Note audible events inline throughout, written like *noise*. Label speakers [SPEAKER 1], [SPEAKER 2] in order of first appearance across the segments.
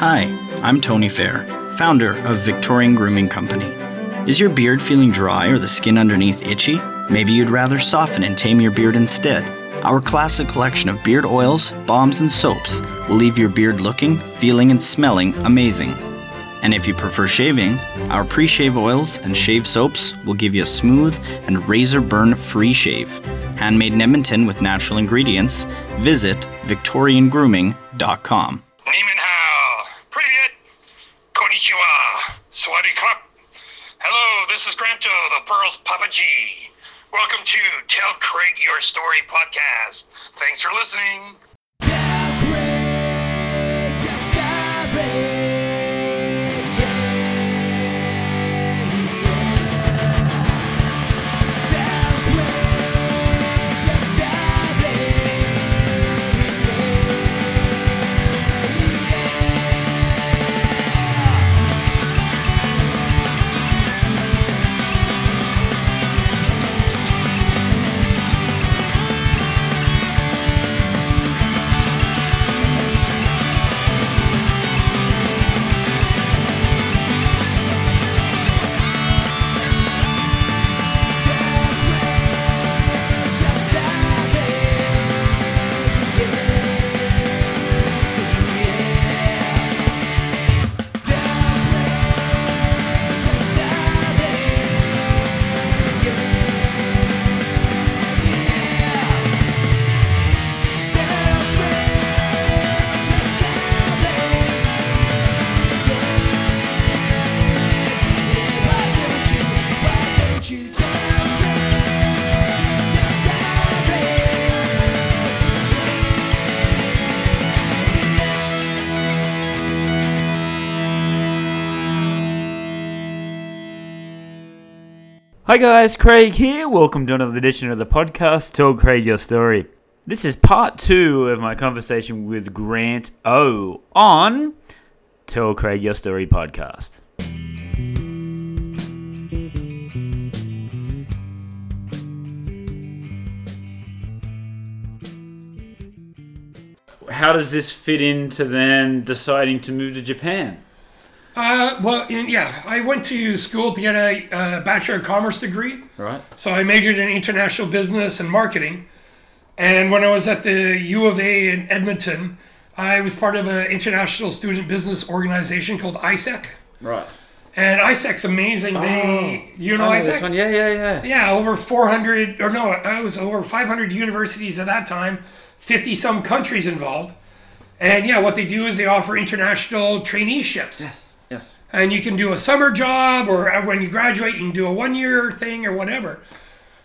[SPEAKER 1] Hi, I'm Tony Fair, founder of Victorian Grooming Company. Is your beard feeling dry or the skin underneath itchy? Maybe you'd rather soften and tame your beard instead. Our classic collection of beard oils, balms, and soaps will leave your beard looking, feeling, and smelling amazing. And if you prefer shaving, our pre shave oils and shave soaps will give you a smooth and razor burn free shave. Handmade in Edmonton with natural ingredients, visit VictorianGrooming.com.
[SPEAKER 2] Ni Swaddy Hello, this is Granto, the Pearl's Papa G. Welcome to Tell Craig Your Story podcast. Thanks for listening.
[SPEAKER 3] Hi guys, Craig here. Welcome to another edition of the podcast, Tell Craig Your Story. This is part two of my conversation with Grant O on Tell Craig Your Story podcast. How does this fit into then deciding to move to Japan?
[SPEAKER 4] Uh, well, in, yeah, I went to school to get a, uh Bachelor of Commerce degree.
[SPEAKER 3] Right?
[SPEAKER 4] So I majored in international business and marketing. And when I was at the U of A in Edmonton, I was part of an international student business organization called AIESEC.
[SPEAKER 3] Right.
[SPEAKER 4] And AIESEC's amazing. They, you know,
[SPEAKER 3] Oh, I
[SPEAKER 4] AIESEC?
[SPEAKER 3] this one. Yeah, yeah, yeah.
[SPEAKER 4] Yeah, over 400, or no, I was over 500 universities at that time, 50 some countries involved. And yeah, what they do is they offer international traineeships.
[SPEAKER 3] Yes. Yes.
[SPEAKER 4] and you can do a summer job or when you graduate you can do a one year thing or whatever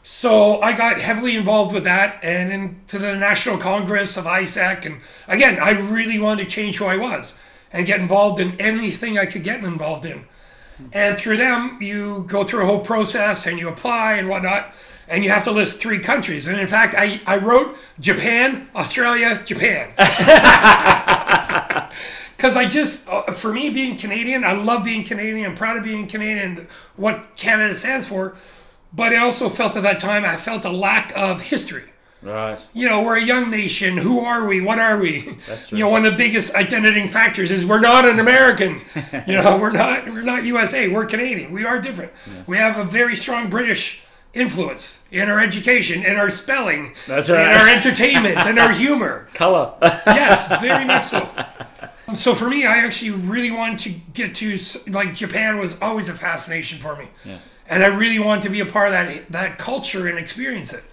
[SPEAKER 4] so i got heavily involved with that and into the national congress of AIESEC. and again i really wanted to change who i was and get involved in anything i could get involved in and through them you go through a whole process and you apply and whatnot and you have to list three countries and in fact i, I wrote japan australia japan *laughs* because I just, uh, for me being Canadian, I love being Canadian. I'm proud of being Canadian, what Canada stands for. But I also felt at that time, I felt a lack of history.
[SPEAKER 3] Right.
[SPEAKER 4] You know, we're a young nation. Who are we? What are we?
[SPEAKER 3] That's true.
[SPEAKER 4] You know, one of the biggest identifying factors is we're not an American. *laughs* you know, we're not we're not USA. We're Canadian. We are different. We have a very strong British influence in our education, in our spelling,
[SPEAKER 3] That's
[SPEAKER 4] in our entertainment, and our *laughs* humor
[SPEAKER 3] Color.
[SPEAKER 4] yes, very much so. *laughs* So for me, I actually really wanted to get to like Japan was always a fascination for me,
[SPEAKER 3] yes.
[SPEAKER 4] and I really wanted to be a part of that that culture and experience it.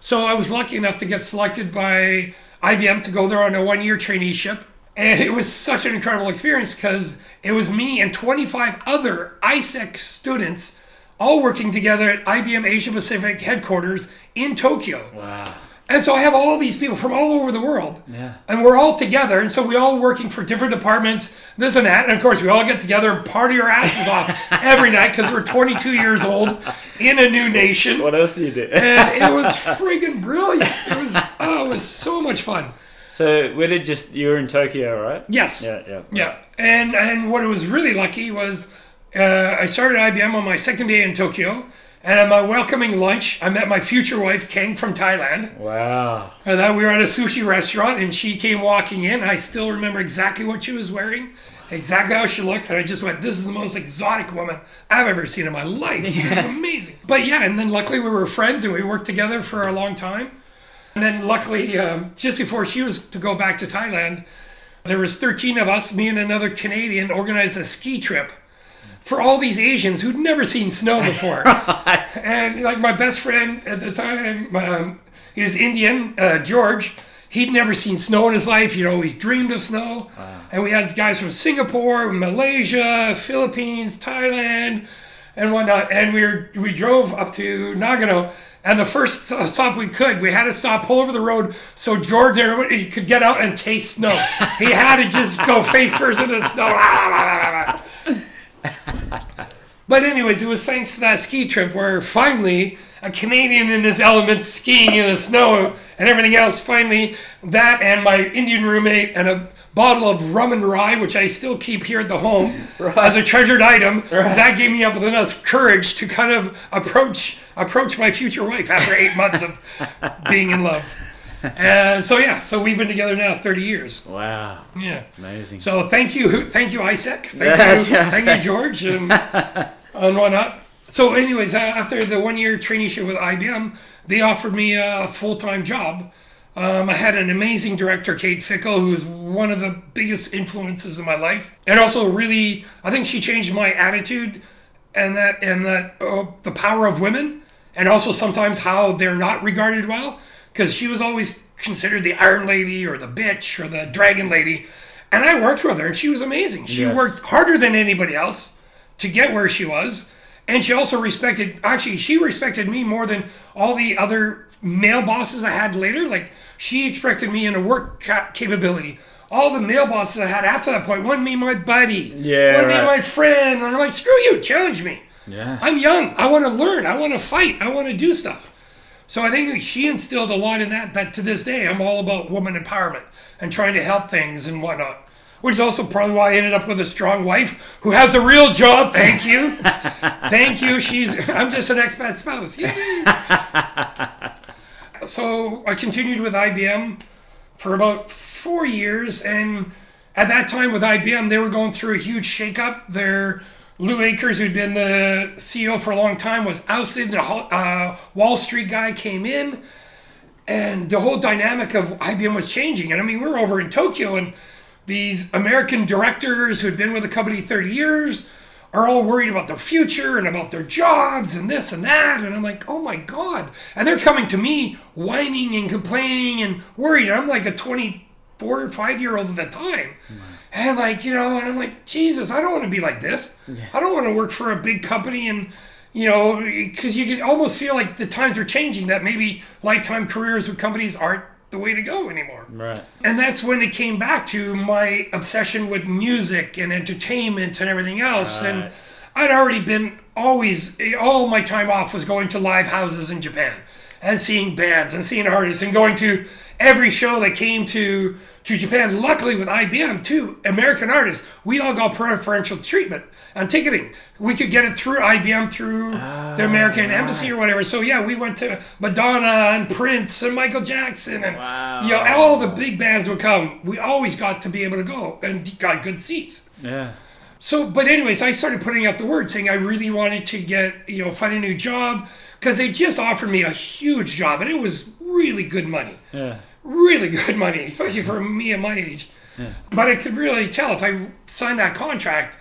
[SPEAKER 4] So I was lucky enough to get selected by IBM to go there on a one year traineeship, and it was such an incredible experience because it was me and 25 other AIESEC students all working together at IBM Asia Pacific headquarters in Tokyo.
[SPEAKER 3] Wow.
[SPEAKER 4] And so I have all these people from all over the world.
[SPEAKER 3] Yeah.
[SPEAKER 4] And we're all together. And so we all working for different departments, this and that. And of course, we all get together and party our asses off *laughs* every night because we're 22 years old in a new nation.
[SPEAKER 3] What else do you do?
[SPEAKER 4] And it was *laughs* friggin' brilliant. It was, oh, it was so much fun.
[SPEAKER 3] so where did just you were in Tokyo, right?
[SPEAKER 4] Yes.
[SPEAKER 3] Yeah, yeah.
[SPEAKER 4] Yeah. And and what it was really lucky was uh, I started IBM on my second day in Tokyo, And at my welcoming lunch, I met my future wife, Kang from Thailand.
[SPEAKER 3] Wow.
[SPEAKER 4] And then we were at a sushi restaurant, and she came walking in. I still remember exactly what she was wearing, exactly how she looked, and I just went, "This is the most exotic woman I've ever seen in my life. It was amazing." But yeah, and then luckily we were friends, and we worked together for a long time. And then luckily, um, just before she was to go back to Thailand, there was 13 of us, me and another Canadian, organized a ski trip for all these Asians who'd never seen snow *laughs* before. And like my best friend at the time, um, he was Indian, uh, George. He'd never seen snow in his life. He'd always dreamed of snow. And we had guys from Singapore, Malaysia, Philippines, Thailand, and whatnot. And we were, we drove up to Nagano. And the first uh, stop we could, we had to stop, pull over the road so George everybody could get out and taste snow. he had to just go face first into the snow. *laughs* *laughs* But anyways, it was thanks to that ski trip where finally a Canadian in his element skiing in the snow and everything else. Finally, that and my Indian roommate and a bottle of rum and rye, which I still keep here at the home as a treasured item. That gave me up with enough courage to kind of approach approach my future wife after eight months of being in love. And *laughs* so yeah, so we've been together now thirty years.
[SPEAKER 3] Wow.
[SPEAKER 4] Yeah.
[SPEAKER 3] Amazing.
[SPEAKER 4] So thank you, thank you, AIESEC. Thank
[SPEAKER 3] Yes,
[SPEAKER 4] you,
[SPEAKER 3] yes.
[SPEAKER 4] thank you, George, and, *laughs* and whatnot. So, anyways, uh, after the one-year traineeship with IBM, they offered me a full-time job. Um, I had an amazing director, Kate Fickle, who was one of the biggest influences in my life, and also really, I think she changed my attitude and that and that uh, the power of women, and also sometimes how they're not regarded well, because she was always considered the Iron Lady or the bitch or the Dragon Lady, and I worked with her, and she was amazing. She
[SPEAKER 3] Yes.
[SPEAKER 4] worked harder than anybody else to get where she was. And she also respected, actually, she respected me more than all the other male bosses I had later. Like, she expected me in a work ca- capability. All the male bosses I had after that point wanted me my buddy,
[SPEAKER 3] Yeah,
[SPEAKER 4] wanted me my friend. And I'm like, screw you, challenge me.
[SPEAKER 3] Yes.
[SPEAKER 4] I'm young. I want to learn. I want to fight. I want to do stuff. So I think she instilled a lot in that. That to this day, I'm all about woman empowerment and trying to help things and whatnot. Which is also probably why I ended up with a strong wife who has a real job. Thank you, *laughs* thank you. She's. I'm just an expat spouse. *laughs* So I continued with IBM for about four years, and at that time with IBM, they were going through a huge shakeup. Their Lou Akers, who'd been the CEO for a long time, was ousted. and A uh, Wall Street guy came in, and the whole dynamic of IBM was changing. And I mean, we were over in Tokyo, and these American directors who had been with the company 30 years are all worried about their future and about their jobs and this and that. And I'm like, oh my God. And they're coming to me whining and complaining and worried. And I'm like a 24 or 5 year old at the time. And like, you know, and I'm like, Jesus, I don't want to be like this. I don't want to work for a big company and, you know, because you could almost feel like the times are changing, that maybe lifetime careers with companies aren't the way to go anymore.
[SPEAKER 3] Right.
[SPEAKER 4] And that's when it came back to my obsession with music and entertainment and everything else. And I'd already been always, all my time off was going to live houses in Japan and seeing bands and seeing artists and going to every show that came to, to Japan. Luckily, with IBM, too, American artists, we all got preferential treatment on ticketing. We could get it through IBM, through the American ah, Embassy or whatever. So, yeah, we went to Madonna and Prince and Michael Jackson and, you know, all the big bands would come. We always got to be able to go and got good seats.
[SPEAKER 3] Yeah.
[SPEAKER 4] So, but anyways, I started putting out the word saying I really wanted to get, you know, find a new job because they just offered me a huge job and it was really good money.
[SPEAKER 3] Yeah.
[SPEAKER 4] Really good money, especially for me at my age. But I could really tell if I signed that contract,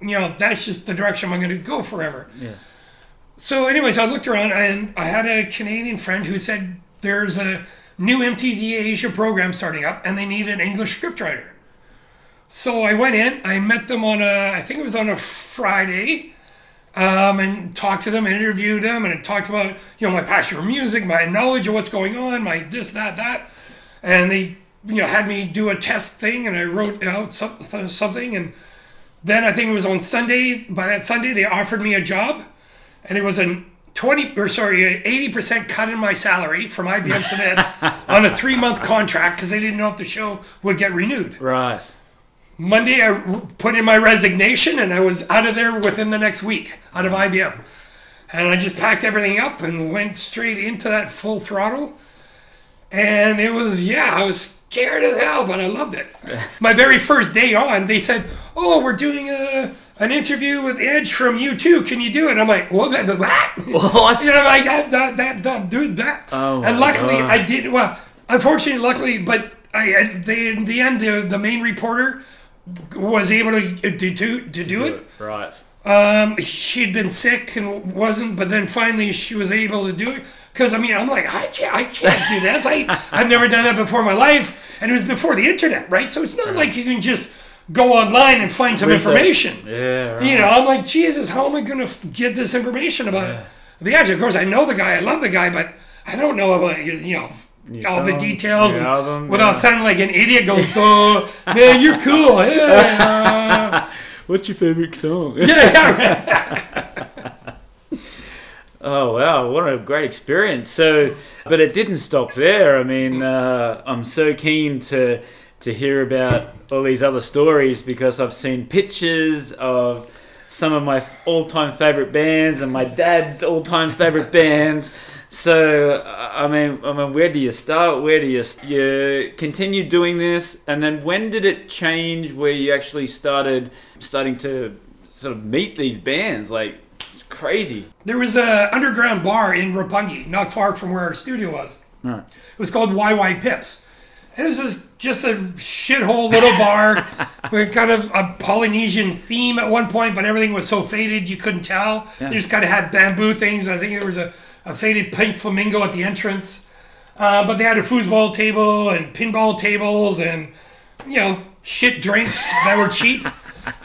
[SPEAKER 4] you know, that's just the direction I'm going to go forever.
[SPEAKER 3] Yeah.
[SPEAKER 4] So, anyways, I looked around and I had a Canadian friend who said there's a new MTV Asia program starting up and they need an English scriptwriter. So I went in, I met them on a, I think it was on a Friday, um, and talked to them and interviewed them and talked about, you know, my passion for music, my knowledge of what's going on, my this, that, that. And they, you know, had me do a test thing and I wrote out some, something. And then I think it was on Sunday, by that Sunday, they offered me a job and it was a 20 or sorry, an 80% cut in my salary from IBM to this *laughs* on a three month contract because they didn't know if the show would get renewed.
[SPEAKER 3] Right.
[SPEAKER 4] Monday, I put in my resignation and I was out of there within the next week out of IBM. And I just packed everything up and went straight into that full throttle. And it was, yeah, I was scared as hell, but I loved it. *laughs* My very first day on, they said, "Oh, we're doing a an interview with Edge from U2. Can you do it?" I'm like, "What? What?" *laughs*
[SPEAKER 3] What?
[SPEAKER 4] You know, like that, that, that, that dude, that.
[SPEAKER 3] Oh
[SPEAKER 4] and luckily,
[SPEAKER 3] God.
[SPEAKER 4] I did well. Unfortunately, luckily, but I they, in the end, the the main reporter was able to to do to do it.
[SPEAKER 3] Right.
[SPEAKER 4] Um, she'd been sick and wasn't, but then finally she was able to do it. Because I mean, I'm like, I can't, I can't do this. I, I've never done that before in my life, and it was before the internet, right? So it's not like you can just go online and find some
[SPEAKER 3] Research.
[SPEAKER 4] information.
[SPEAKER 3] Yeah. Right.
[SPEAKER 4] You know, I'm like, Jesus, how am I going to get this information about the edge? Of course, I know the guy, I love the guy, but I don't know about you know. All the details and
[SPEAKER 3] album,
[SPEAKER 4] without
[SPEAKER 3] yeah.
[SPEAKER 4] sounding like an idiot go *laughs* duh, man you're cool yeah, *laughs*
[SPEAKER 3] What's your favorite song?
[SPEAKER 4] yeah. *laughs*
[SPEAKER 3] Oh wow, what a great experience! So, but it didn't stop there. I mean, uh, I'm so keen to to hear about all these other stories because I've seen pictures of some of my all-time favorite bands and my dad's all-time favorite bands. So, I mean, I mean, where do you start? Where do you you continue doing this? And then when did it change? Where you actually started starting to sort of meet these bands? Like, it's crazy.
[SPEAKER 4] There was a underground bar in Roppongi, not far from where our studio was.
[SPEAKER 3] Right.
[SPEAKER 4] It was called YY Pips. It was just, just a shithole little bar *laughs* with kind of a Polynesian theme at one point, but everything was so faded you couldn't tell. They just kind of had bamboo things. And I think there was a, a faded pink flamingo at the entrance. Uh, but they had a foosball table and pinball tables and, you know, shit drinks that were cheap. *laughs*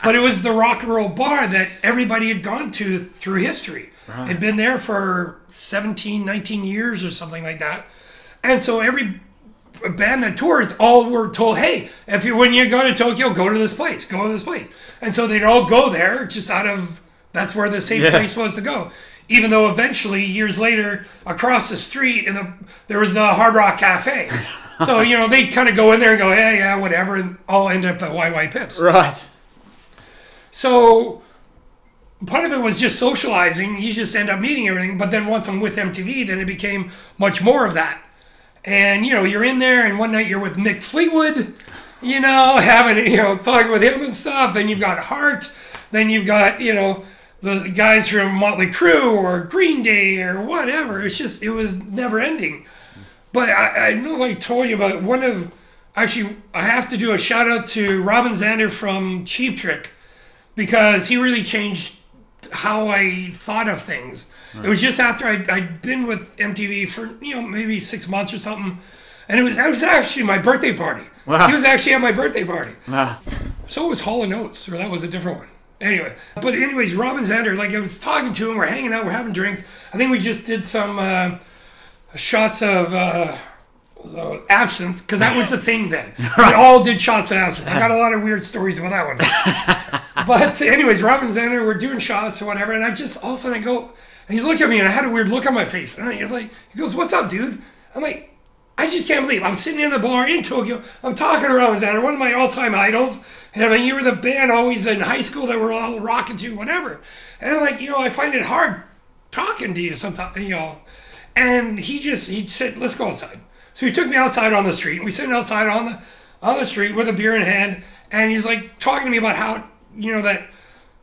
[SPEAKER 4] But it was the rock and roll bar that everybody had gone to through history. Had been there for 17, 19 years or something like that. And so every band that tours all were told, hey, if you when you go to Tokyo, go to this place, go to this place. And so they'd all go there just out of that's where the safe
[SPEAKER 3] Yeah.
[SPEAKER 4] place was to go. Even though eventually, years later, across the street, in the there was the Hard Rock Cafe. so *laughs* you know they kind of go in there and go, yeah, yeah, whatever, and all end up at YY Pips.
[SPEAKER 3] Right.
[SPEAKER 4] So part of it was just socializing. You just end up meeting everything. But then once I'm with MTV, then it became much more of that. And you know, you're in there, and one night you're with Mick Fleetwood, you know, *laughs* having you know talking with him and stuff. Then you've got Hart. Then you've got you know the guys from Motley Crue or Green Day or whatever. It's just it was never ending. But I, I know I told you about one of actually I have to do a shout out to Robin Zander from Cheap Trick because he really changed how I thought of things. It was just after I'd, I'd been with MTV for you know maybe six months or something, and it was that was actually my birthday party.
[SPEAKER 3] Wow.
[SPEAKER 4] He was actually at my birthday party.
[SPEAKER 3] Ah,
[SPEAKER 4] So was Hall and Oates, or that was a different one. Anyway, but anyways, Robin Zander, like I was talking to him, we're hanging out, we're having drinks. I think we just did some uh, shots of uh, uh, absinthe because that was the thing then. *laughs* We all did shots of absinthe. I got a lot of weird stories about that one. *laughs* but *laughs* anyways, Robin Zander, we're doing shots or whatever, and I just all of a sudden I go, and he's looking at me, and I had a weird look on my face, and he's like, he goes, "What's up, dude?" I'm like. I just can't believe I'm sitting in the bar in Tokyo. I'm talking to Robin Zander, one of my all-time idols. And I mean, you were the band always in high school that we're all rocking to, whatever. And I'm like, you know, I find it hard talking to you sometimes, you know. And he just he said, "Let's go outside." So he took me outside on the street. We sitting outside on the on the street with a beer in hand, and he's like talking to me about how you know that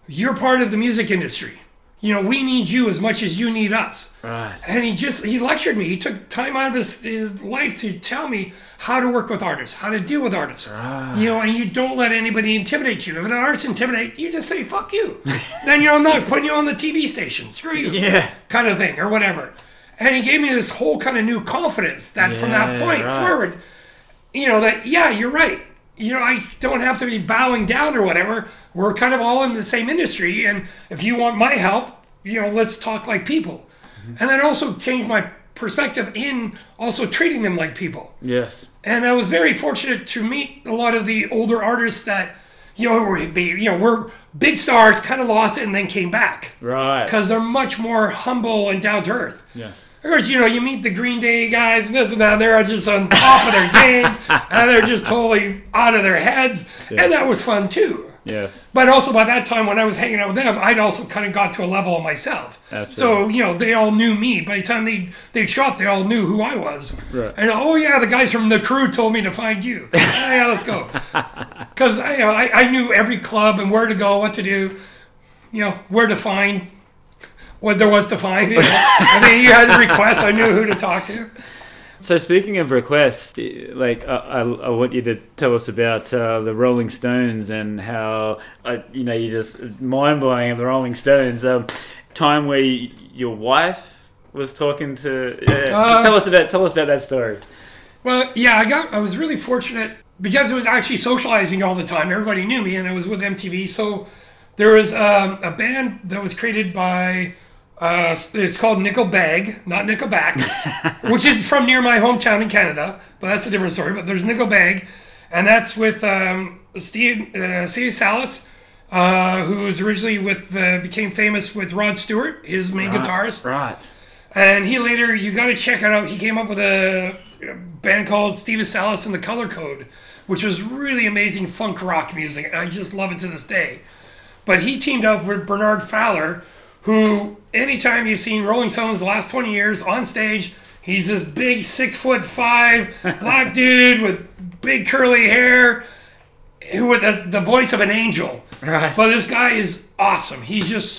[SPEAKER 4] you're part of the music industry. You know, we need you as much as you need us.
[SPEAKER 3] right.
[SPEAKER 4] And he just he lectured me. He took time out of his, his life to tell me how to work with artists, how to deal with artists. Right. You know, and you don't let anybody intimidate you. If an artist intimidate you, just say fuck you. *laughs* then you know I'm not putting you on the TV station. Screw you.
[SPEAKER 3] Yeah.
[SPEAKER 4] Kind of thing or whatever. And he gave me this whole kind of new confidence that from that point
[SPEAKER 3] right.
[SPEAKER 4] forward, you know, that yeah, you're right. You know, I don't have to be bowing down or whatever. We're kind of all in the same industry, and if you want my help, you know, let's talk like people. Mm-hmm. And that also changed my perspective in also treating them like people.
[SPEAKER 3] Yes.
[SPEAKER 4] And I was very fortunate to meet a lot of the older artists that, you know, were be, you know, were big stars, kind of lost it, and then came back
[SPEAKER 3] Right.
[SPEAKER 4] because they're much more humble and down to earth.
[SPEAKER 3] Yes.
[SPEAKER 4] Of course, you know, you meet the Green Day guys and this and that, and they're just on top of their game *laughs* and they're just totally out of their heads. And that was fun too.
[SPEAKER 3] Yes.
[SPEAKER 4] But also by that time, when I was hanging out with them, I'd also kind of got to a level of myself. So you know, they all knew me. By the time they they'd show up, they all knew who I was.
[SPEAKER 3] Right.
[SPEAKER 4] And oh yeah, the guys from the crew told me to find you. *laughs* oh, yeah, let's go. Because you know, I, I knew every club and where to go, what to do, you know, where to find what there was to find. You know? and then you had a request, I knew who to talk to.
[SPEAKER 3] So speaking of requests, like I, I, I want you to tell us about uh, the Rolling Stones and how uh, you know you just mind blowing of the Rolling Stones. Um, time where y your wife was talking to. Yeah,
[SPEAKER 4] Uh,
[SPEAKER 3] tell us about tell us about that story.
[SPEAKER 4] Well, yeah, I got I was really fortunate because it was actually socializing all the time. Everybody knew me, and I was with MTV. So there was um, a band that was created by. Uh, it's called Nickel Bag, not Nickelback, *laughs* which is from near my hometown in Canada, but that's a different story. But there's Nickel Bag, and that's with um, Steve uh, Steve Salas, uh, who was originally with uh, became famous with Rod Stewart, his main guitarist.
[SPEAKER 3] Right.
[SPEAKER 4] And he later, you got to check it out. He came up with a band called Steve Salas and the Color Code, which was really amazing funk rock music. And I just love it to this day. But he teamed up with Bernard Fowler, who, anytime you've seen Rolling Stones the last 20 years on stage, he's this big six foot five *laughs* black dude with big curly hair, who with the, the voice of an angel.
[SPEAKER 3] Right.
[SPEAKER 4] But this guy is awesome. He's just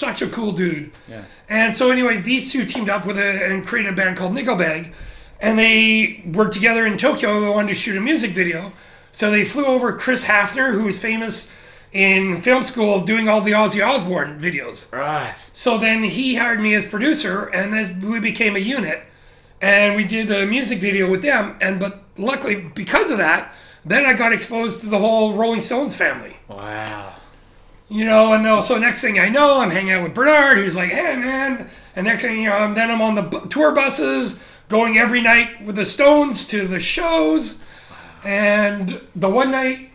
[SPEAKER 4] such a cool dude.
[SPEAKER 3] Yes.
[SPEAKER 4] And so, anyway, these two teamed up with a, and created a band called Nickelbag, and they worked together in Tokyo. They wanted to shoot a music video, so they flew over Chris Hafner, who is famous in film school doing all the Ozzy Osbourne videos.
[SPEAKER 3] Right.
[SPEAKER 4] So then he hired me as producer, and then we became a unit, and we did a music video with them. And but luckily, because of that, then I got exposed to the whole Rolling Stones family.
[SPEAKER 3] Wow.
[SPEAKER 4] You know, and then, so next thing I know, I'm hanging out with Bernard, who's like, "Hey, man!" And next thing you know, I'm, then I'm on the bu- tour buses, going every night with the Stones to the shows. And the one night,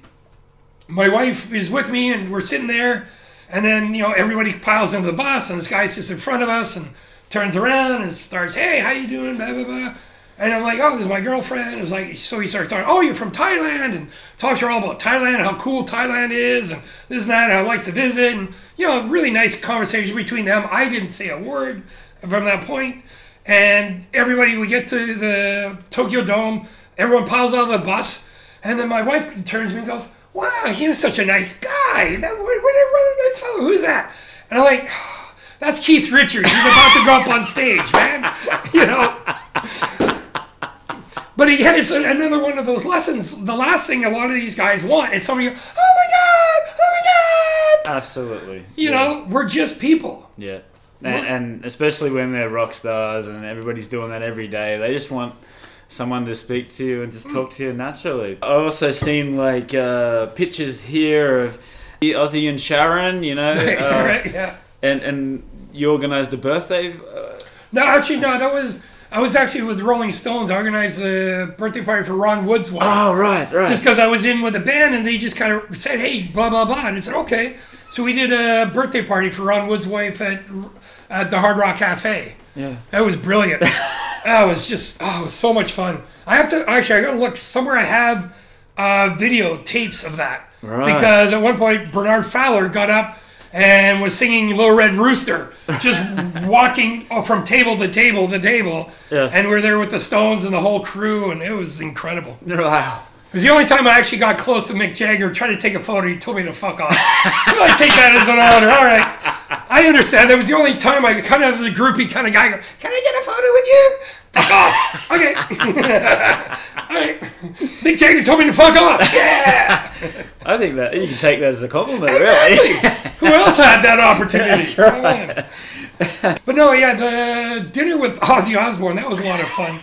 [SPEAKER 4] my wife is with me, and we're sitting there, and then you know everybody piles into the bus, and this guy sits in front of us and turns around and starts, "Hey, how you doing?" Blah blah blah. And I'm like, oh, this is my girlfriend. It's like, so he starts talking, oh, you're from Thailand, and talks to her all about Thailand, how cool Thailand is, and this and that, how he likes to visit, and you know, really nice conversation between them. I didn't say a word from that point, and everybody we get to the Tokyo Dome, everyone piles out of the bus, and then my wife turns to me and goes, wow, he was such a nice guy. That what, what, what a nice fellow. Who's that? And I'm like, *sighs* that's Keith Richards. He's about to go up on stage, man. *laughs* You know. But again, it's another one of those lessons. The last thing a lot of these guys want is somebody, go, oh my god, oh my god.
[SPEAKER 3] Absolutely.
[SPEAKER 4] You know, we're just people.
[SPEAKER 3] Yeah. And, and especially when they're rock stars and everybody's doing that every day, they just want someone to speak to you and just talk to you naturally. I've also seen like uh, pictures here of Ozzy and Sharon, you know, *laughs* uh,
[SPEAKER 4] right? Yeah.
[SPEAKER 3] and and you organised a birthday. Uh,
[SPEAKER 4] No, actually, no. That was I was actually with Rolling Stones. I organized a birthday party for Ron Wood's wife.
[SPEAKER 3] oh right, right.
[SPEAKER 4] just because I was in with a band and they just kind of said, hey, blah, blah, blah. And I said, okay. So we did a birthday party for Ron Wood's wife at, at the Hard Rock Cafe.
[SPEAKER 3] yeah.
[SPEAKER 4] That was brilliant. *laughs* that was just, oh, it was so much fun. I have to, actually, I gotta look somewhere I have uh, video tapes of that.
[SPEAKER 3] Right.
[SPEAKER 4] Because at one point, Bernard Fowler got up and was singing Little Red Rooster, just *laughs* walking from table to table to table.
[SPEAKER 3] Yes.
[SPEAKER 4] And we're there with the Stones and the whole crew, and it was incredible. *laughs*
[SPEAKER 3] Wow.
[SPEAKER 4] It was the only time I actually got close to Mick Jagger, tried to take a photo. He told me to fuck off. *laughs* I take that as an honor. All right. I understand. That was the only time I kind of, as a groupie kind of guy, go, can I get a photo with you? Fuck off. Okay. *laughs* All right. Mick Jagger told me to fuck off. Yeah. *laughs*
[SPEAKER 3] I think that you can take that as a compliment, really. *laughs*
[SPEAKER 4] Who else had that opportunity?
[SPEAKER 3] That's right.
[SPEAKER 4] But no, yeah, the dinner with Ozzy Osbourne, that was a lot of fun.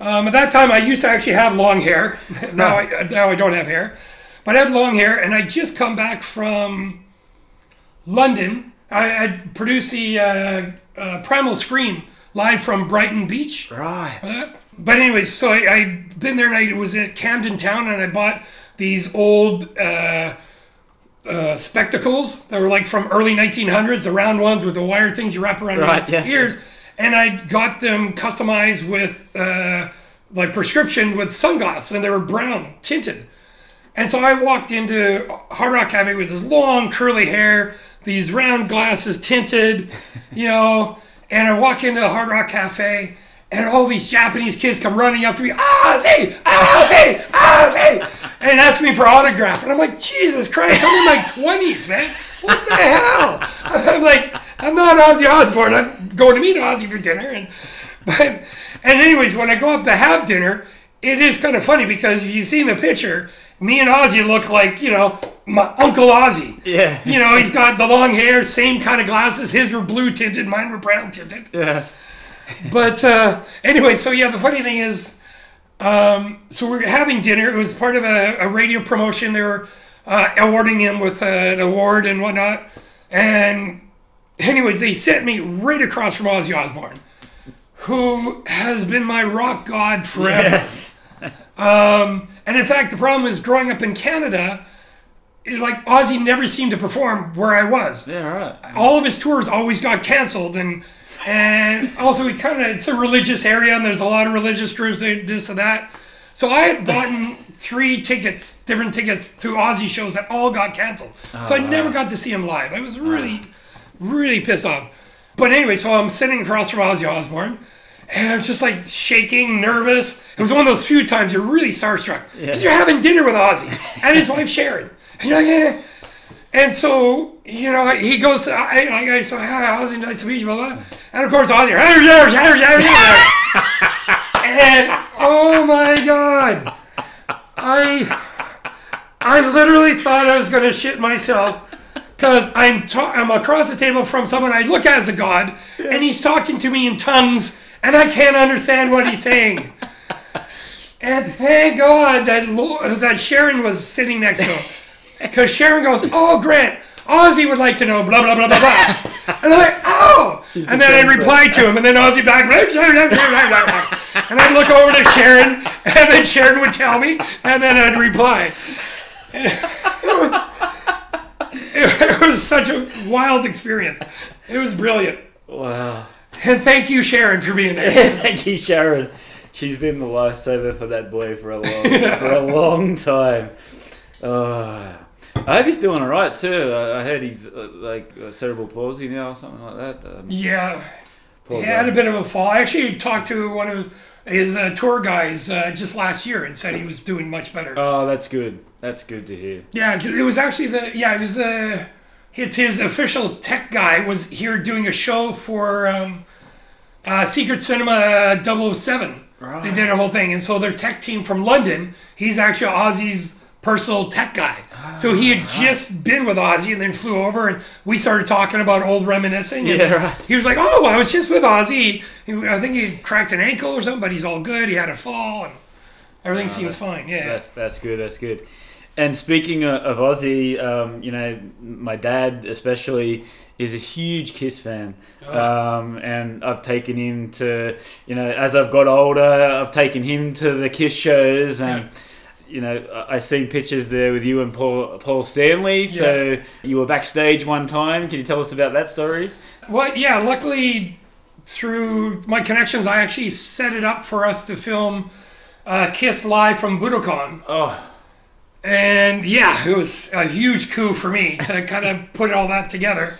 [SPEAKER 4] Um, at that time, I used to actually have long hair. now, I, now I don't have hair. But I had long hair, and I'd just come back from London. I, I'd produced the uh, uh, Primal Scream live from Brighton Beach.
[SPEAKER 3] right.
[SPEAKER 4] Uh, But anyways, so I, I'd been there and I was at Camden Town and I bought these old uh, uh, spectacles that were like from early 1900s, the round ones with the wire things you wrap around
[SPEAKER 3] Right,
[SPEAKER 4] your
[SPEAKER 3] yes.
[SPEAKER 4] ears. And I got them customized with uh, like prescription with sunglasses and they were brown tinted. And so I walked into Hard Rock Cafe with this long curly hair, these round glasses tinted, you know, and I walk into a Hard Rock Cafe and all these Japanese kids come running up to me, Ozzy, Ozzy, Ozzy, and ask me for autograph. And I'm like, Jesus Christ, I'm in my 20s, man. What the hell? *laughs* I'm like, I'm not Ozzy Osbourne. I'm going to meet Ozzy for dinner. And but and anyways, when I go up to have dinner, it is kind of funny because if you've seen the picture, me and Ozzy look like, you know, my Uncle Ozzy.
[SPEAKER 3] Yeah.
[SPEAKER 4] You know, he's got the long hair, same kind of glasses. His were blue tinted, mine were brown tinted.
[SPEAKER 3] Yes.
[SPEAKER 4] But uh, anyway, so yeah, the funny thing is, um, so we're having dinner. It was part of a, a radio promotion. They were uh, awarding him with an award and whatnot. And anyways, they sent me right across from Ozzy Osbourne, who has been my rock god forever.
[SPEAKER 3] Yes. *laughs*
[SPEAKER 4] Um, and in fact, the problem is growing up in Canada, like Ozzy never seemed to perform where I was.
[SPEAKER 3] Yeah, right.
[SPEAKER 4] All of his tours always got canceled, and and also he kind of it's a religious area, and there's a lot of religious groups, that this and that. So I had bought *laughs* three tickets, different tickets to Ozzy shows that all got canceled. So I never got to see him live. I was really, really pissed off. But anyway, so I'm sitting across from Ozzy Osbourne. And I'm just like shaking, nervous. It was one of those few times you're really starstruck because you're having dinner with Ozzy and his wife Sharon. And you're like, eh. And so, you know, he goes, I, I, I so, hi, Ozzy, nice to meet you, blah, blah. And of course, Ozzy, and oh my God, I, I literally thought I was going to shit myself because I'm ta- I'm across the table from someone I look at as a god, and he's talking to me in tongues, and I can't understand what he's saying. *laughs* And thank God that Lo- that Sharon was sitting next to him, *laughs* because Sharon goes, "Oh, Grant." Ozzy would like to know blah blah blah blah blah, *laughs* and I'm like, oh, and then I reply to him, and then Ozzy back, and I'd look over to Sharon, and then Sharon would tell me, and then I'd reply. It was *laughs* it was such a wild experience. It was brilliant.
[SPEAKER 3] Wow.
[SPEAKER 4] And thank you, Sharon, for being there. *laughs*
[SPEAKER 3] Thank you, Sharon. She's been the lifesaver for that boy for a long, *laughs* for a long time. Uh, I hope he's doing all right too. I, I heard he's uh, like uh, cerebral palsy now or something like that. Um,
[SPEAKER 4] Yeah, he
[SPEAKER 3] guy.
[SPEAKER 4] had a bit of a fall. I actually talked to one of his uh, tour guys uh, just last year and said he was doing much better.
[SPEAKER 3] Oh, that's good. That's good to hear.
[SPEAKER 4] Yeah, 'cause it was actually the yeah it was the it's his official tech guy was here doing a show for um, uh, Secret Cinema 007. They did a whole thing, and so their tech team from London, he's actually Ozzy's personal tech guy. so he had just been with Ozzy and then flew over, and we started talking about old reminiscing. And
[SPEAKER 3] Yeah, right.
[SPEAKER 4] He was like, "Oh, I was just with Ozzy. I think he cracked an ankle or something, but he's all good. He had a fall, and everything seems fine." Yeah.
[SPEAKER 3] That's that's good. That's good. And speaking of, of Ozzy, um, you know, my dad especially is a huge Kiss fan, um, and I've taken him to, you know, as I've got older, I've taken him to the Kiss shows, and you know, I I seen pictures there with you and Paul Paul Stanley. So you were backstage one time. Can you tell us about that story?
[SPEAKER 4] Well, yeah, luckily through my connections, I actually set it up for us to film uh, Kiss live from Budokan.
[SPEAKER 3] Oh,
[SPEAKER 4] And yeah, it was a huge coup for me to *laughs* kind of put all that together.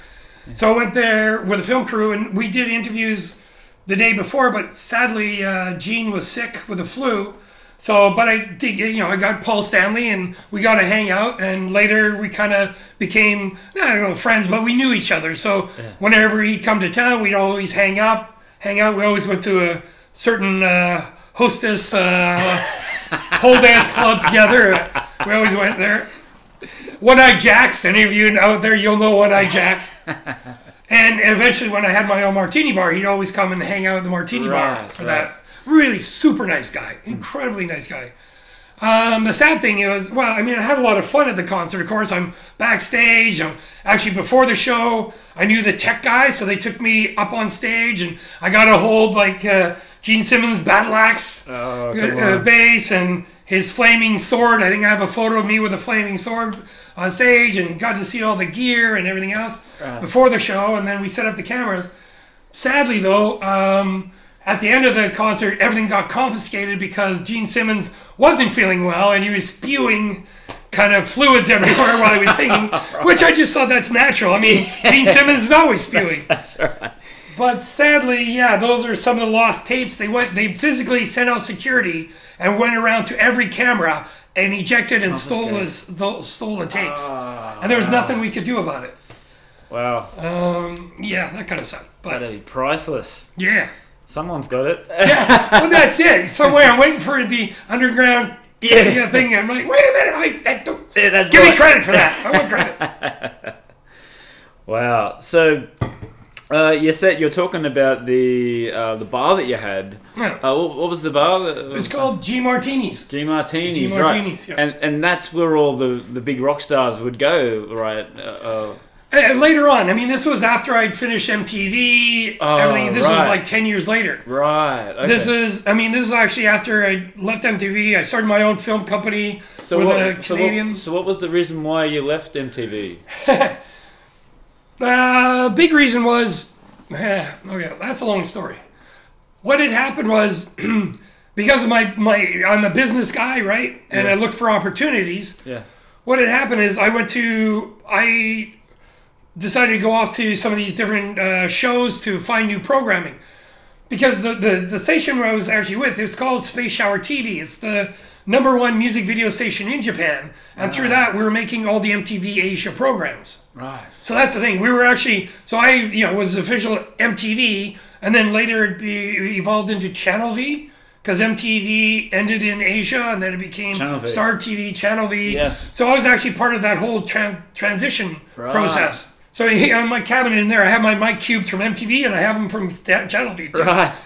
[SPEAKER 4] So I went there with a film crew and we did interviews the day before, but sadly, uh, Gene was sick with the flu. So, but I did, you know, I got Paul Stanley and we got to hang out. And later we kind of became, I don't know, friends, but we knew each other. So whenever he'd come to town, we'd always hang up, hang out. We always went to a certain uh, hostess uh, *laughs* whole dance club together. We always went there. One Eye Jacks, any of you out there, you'll know One Eye Jacks. and eventually, when I had my own martini bar, he'd always come and hang out at the martini bar for
[SPEAKER 3] right.
[SPEAKER 4] that. Really super nice guy, incredibly nice guy. Um, the sad thing is, well, I mean, I had a lot of fun at the concert. Of course, I'm backstage. I'm actually before the show. I knew the tech guy, so they took me up on stage, and I got to hold like uh, Gene Simmons' battle axe
[SPEAKER 3] Oh,
[SPEAKER 4] uh, uh, bass and his flaming sword. I think I have a photo of me with a flaming sword on stage, and got to see all the gear and everything else before the show. And then we set up the cameras. Sadly, though, um, at the end of the concert, everything got confiscated because Gene Simmons wasn't feeling well and he was spewing kind of fluids *laughs* everywhere while he was singing, *laughs* which I just thought that's natural. I mean, *laughs* Gene Simmons is always spewing.
[SPEAKER 3] That's right.
[SPEAKER 4] But sadly, yeah, those are some of the lost tapes. They went, they physically sent out security and went around to every camera and ejected and stole his, the, stole the tapes. and there was nothing we could do about it.
[SPEAKER 3] Wow.
[SPEAKER 4] Um, yeah, that kind of sucked. But
[SPEAKER 3] That'd be priceless.
[SPEAKER 4] yeah,
[SPEAKER 3] Someone's got it. *laughs*
[SPEAKER 4] yeah. Well, that's it. Somewhere I'm waiting for the underground
[SPEAKER 3] Yeah.
[SPEAKER 4] thing. I'm like, wait a minute, I, I don't,
[SPEAKER 3] Yeah, that's
[SPEAKER 4] give me credit for that. I want credit. *laughs*
[SPEAKER 3] Wow. So, uh, you said you're talking about the uh, the bar that you had.
[SPEAKER 4] Yeah.
[SPEAKER 3] Uh, what, what was the bar? that-
[SPEAKER 4] It's called G Martinis.
[SPEAKER 3] G Martinis.
[SPEAKER 4] G
[SPEAKER 3] right.
[SPEAKER 4] Yeah.
[SPEAKER 3] And and that's where all the, the big rock stars would go, right? Uh, uh,
[SPEAKER 4] Uh, later on, I mean, this was after I'd finished MTV.
[SPEAKER 3] Oh,
[SPEAKER 4] everything. This was like ten years later.
[SPEAKER 3] right. Okay.
[SPEAKER 4] This is, I mean, this is actually after I left MTV. I started my own film company
[SPEAKER 3] so
[SPEAKER 4] with
[SPEAKER 3] what,
[SPEAKER 4] a
[SPEAKER 3] so what-
[SPEAKER 4] Canadian.
[SPEAKER 3] So what, was the reason why you left MTV? *laughs*
[SPEAKER 4] Uh, big reason was, eh, okay, that's a long story. What had happened was *clears throat* because of my my, I'm a business guy, right? And
[SPEAKER 3] Yeah.
[SPEAKER 4] I looked for opportunities.
[SPEAKER 3] Yeah.
[SPEAKER 4] What had happened is I went to I decided to go off to some of these different uh, shows to find new programming because the, the the station where I was actually with it's called Space Shower TV. It's the number one music video station in Japan, and through that we were making all the MTV Asia programs.
[SPEAKER 3] Right.
[SPEAKER 4] So that's the thing. We were actually so I you know was official MTV, and then later it be evolved into Channel V because MTV ended in Asia, and then it became Star TV, Channel V.
[SPEAKER 3] Yes.
[SPEAKER 4] So I was actually part of that whole tran- transition
[SPEAKER 3] Right.
[SPEAKER 4] process. So in my cabinet in there, I have my mic cubes from MTV, and I have them from Channel V. Too.
[SPEAKER 3] Right.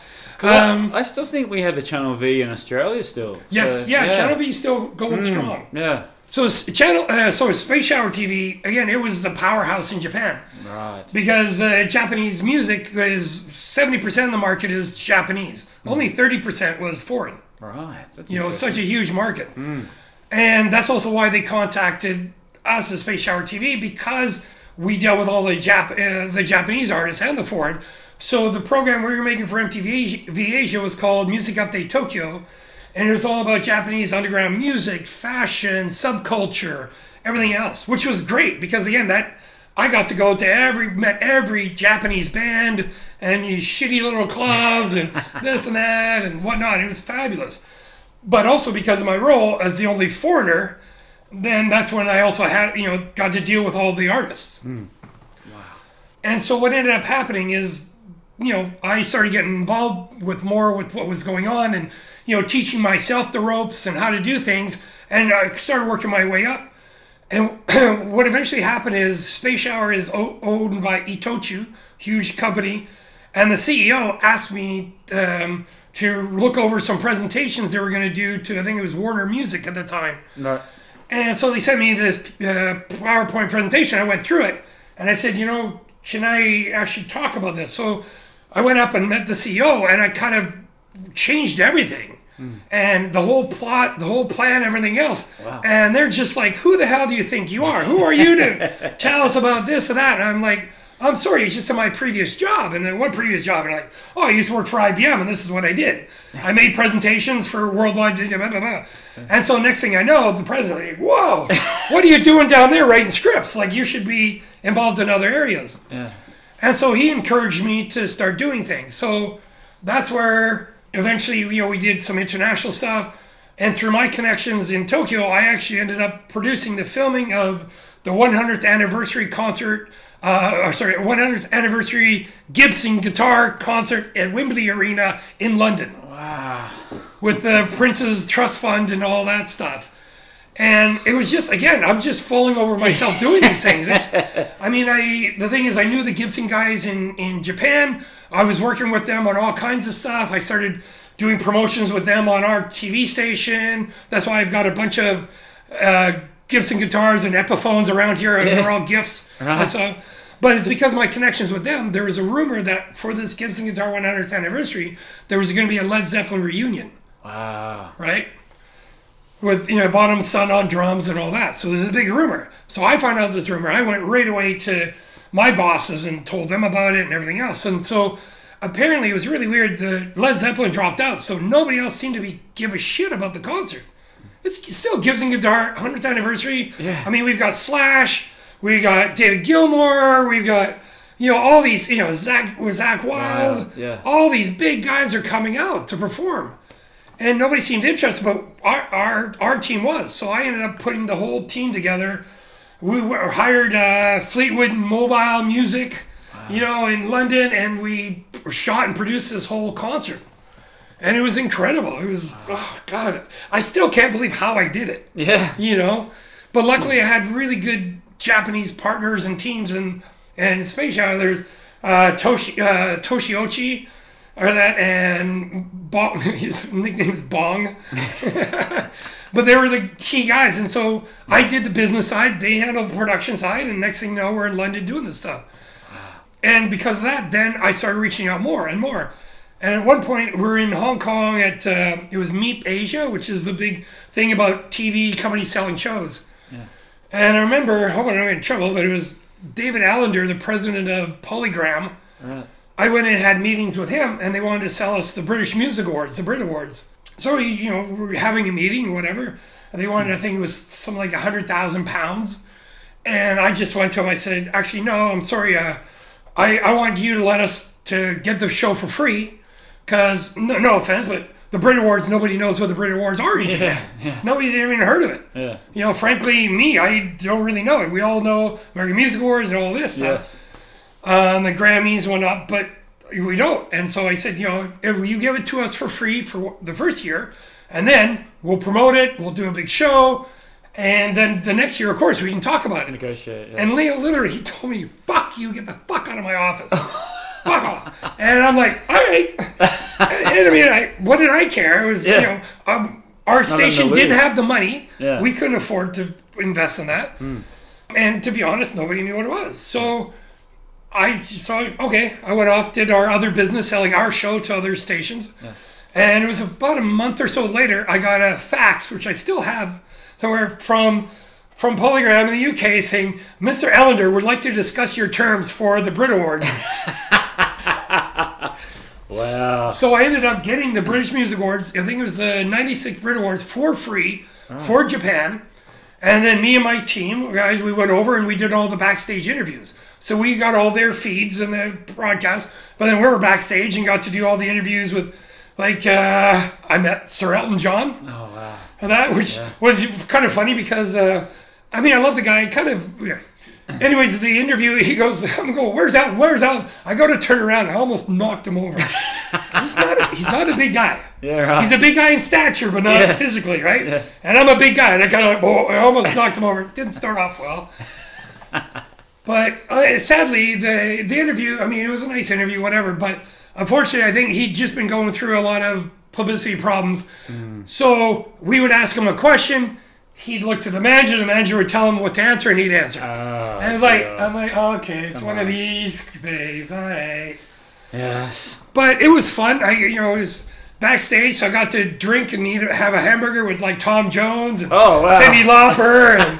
[SPEAKER 4] Um,
[SPEAKER 3] I still think we have a Channel V in Australia still.
[SPEAKER 4] yes,
[SPEAKER 3] So,
[SPEAKER 4] yeah, Channel V is still going strong.
[SPEAKER 3] Yeah.
[SPEAKER 4] So channel, uh, so Space Shower TV again. It was the powerhouse in Japan.
[SPEAKER 3] Right.
[SPEAKER 4] because uh, Japanese music is 70% of the market is Japanese. Only 30% was foreign.
[SPEAKER 3] Right. That's
[SPEAKER 4] You know, such a huge market. And that's also why they contacted us as Space Shower TV because we dealt with all the Jap- uh, the Japanese artists and the foreign. So the program we were making for MTV Asia- was called Music Update Tokyo, and it was all about Japanese underground music, fashion, subculture, everything else, which was great because again that I got to go to every met every Japanese band and these shitty little clubs and *laughs* this and that and whatnot. It was fabulous but also because of my role as the only foreigner, then that's when I also had, you know, got to deal with all the artists. Wow. And so what ended up happening is, you know, I started getting involved with more with what was going on and, you know, teaching myself the ropes and how to do things. And I started working my way up. And *clears throat* what eventually happened is Space Shower is owned by Itochu, huge company, and the CEO asked me um, to look over some presentations they were going to do to I think it was Warner Music at the time.
[SPEAKER 3] Right.
[SPEAKER 4] And so they sent me this uh, PowerPoint presentation. I went through it, and I said, you know, can I actually talk about this? So I went up and met the CEO, and I kind of changed everything. Hmm. And the whole plot, the whole plan, everything else. And they're just like, who the hell do you think you are? Who are you to *laughs* tell us about this and that? And I'm like, I'm sorry, it's just in my previous job. And then what previous job? And I'm like, oh, I used to work for IBM, and this is what I did. I made presentations for worldwide. Blah, blah, blah. And so next thing I know, the president, like, whoa, what are you doing down there writing scripts? Like you should be involved in other areas.
[SPEAKER 3] Yeah.
[SPEAKER 4] And so he encouraged me to start doing things. So that's where eventually, you know, we did some international stuff. And through my connections in Tokyo, I actually ended up producing the filming of the 100th anniversary concert, uh, or sorry, 100th anniversary Gibson guitar concert at Wembley Arena in London
[SPEAKER 3] Wow.
[SPEAKER 4] with the Prince's Trust Fund and all that stuff. And it was just again, I'm just falling over myself doing these *laughs* things. It's, I mean, I the thing is, I knew the Gibson guys in in Japan. I was working with them on all kinds of stuff. I started doing promotions with them on our TV station. That's why I've got a bunch of uh, Gibson guitars and Epiphones around here. and They're all gifts.
[SPEAKER 3] Right.
[SPEAKER 4] So, but it's because of my connections with them. There was a rumor that for this Gibson guitar 100th anniversary, there was going to be a Led Zeppelin reunion
[SPEAKER 3] Wow.
[SPEAKER 4] right? With you know Bonham son on drums and all that. So there's a big rumor. So I found out this rumor. I went right away to my bosses and told them about it and everything else. And so apparently it was really weird. The Led Zeppelin dropped out, so nobody else seemed to be give a shit about the concert. it's still Gibson guitar 100th anniversary.
[SPEAKER 3] Yeah.
[SPEAKER 4] I mean, we've got Slash, we got David Gilmour, we've got you know all these you know Zakk Zakk Wylde.
[SPEAKER 3] yeah.
[SPEAKER 4] All these big guys are coming out to perform, and nobody seemed interested, but our our our team was. So I ended up putting the whole team together. We were hired uh, Fleetwood Mobile Music, you know, in London, and we shot and produced this whole concert and it was incredible. It was oh god, I still can't believe how I did it.
[SPEAKER 3] Yeah.
[SPEAKER 4] You know, but luckily I had really good Japanese partners and teams and and Space Shower. There's uh, Toshi uh, Toshiochi, or that and Bong. *laughs* His nickname's Bong. *laughs* but they were the key guys, and so I did the business side. They handled the production side, and next thing you know, we're in London doing this stuff. And because of that, then I started reaching out more and more. And at one point, we're in Hong Kong at uh, it was Meet Asia, which is the big thing about TV companies selling shows. And I remember, hope I don't get in trouble, but it was David Allender, the president of Polygram. I went and had meetings with him, and they wanted to sell us the British Music Awards, the Brit Awards. So we, you know, we were having a meeting or whatever, and they wanted, I think it was something like a hundred thousand pounds. And I just went to him. I said, "Actually, no. I'm sorry. Uh, I I want you to let us to get the show for free, because no, no offense, but the Brit Awards. Nobody knows what the Brit Awards are in Japan. Nobody's even heard of it.
[SPEAKER 3] Yeah.
[SPEAKER 4] You know, frankly, me, I don't really know it. We all know American Music Awards and all this stuff.
[SPEAKER 3] Yes.
[SPEAKER 4] Uh, and the Grammys went up, but we don't. And so I said, you know, you give it to us for free for the first year, and then we'll promote it, we'll do a big show, and then the next year, of course, we can talk about it.
[SPEAKER 3] Negotiate. Yeah.
[SPEAKER 4] And Leo literally, he told me, "Fuck you, get the fuck out of my office." *laughs* fuck off. And I'm like, all right. and I mean, I, what did I care? It was, you know, um, our station didn't have the money.
[SPEAKER 3] Yeah.
[SPEAKER 4] We couldn't afford to invest in that. And to be honest, nobody knew what it was. So I so okay, I went off, did our other business, selling our show to other stations. And it was about a month or so later, I got a fax, which I still have somewhere from from Polygram in the UK saying, Mr. Ellender would like to discuss your terms for the Brit Awards. *laughs*
[SPEAKER 3] wow.
[SPEAKER 4] so I ended up getting the British Music Awards, I think it was the 96 Brit Awards for free oh. for Japan. And then me and my team, guys, we went over and we did all the backstage interviews. So we got all their feeds and the broadcast, but then we were backstage and got to do all the interviews with, like, uh, I met Sir Elton John.
[SPEAKER 3] Oh wow.
[SPEAKER 4] And that, which was kind of funny because, uh, I mean, I love the guy. Kind of. Yeah. Anyways, the interview, he goes, I'm going, where's Alan? Where's Alan? I go to turn around. I almost knocked him over. *laughs* he's not. A, he's not a big guy.
[SPEAKER 3] Yeah. Right.
[SPEAKER 4] He's a big guy in stature, but not
[SPEAKER 3] Yes.
[SPEAKER 4] physically, right?
[SPEAKER 3] Yes.
[SPEAKER 4] And I'm a big guy, and I kind of, oh, I almost knocked him over. Didn't start off well. *laughs* But uh, sadly, the the interview. I mean, it was a nice interview, whatever. But unfortunately, I think he'd just been going through a lot of publicity problems. So we would ask him a question. He'd look to the manager. The manager would tell him what to answer, and he'd answer.
[SPEAKER 3] Oh,
[SPEAKER 4] and it's like,
[SPEAKER 3] yeah.
[SPEAKER 4] I'm like, okay, it's one of these days. All right.
[SPEAKER 3] yes.
[SPEAKER 4] But it was fun. I, you know, it was backstage, so I got to drink and eat, have a hamburger with like Tom Jones and
[SPEAKER 3] Oh, wow.
[SPEAKER 4] Cyndi Lauper, *laughs* and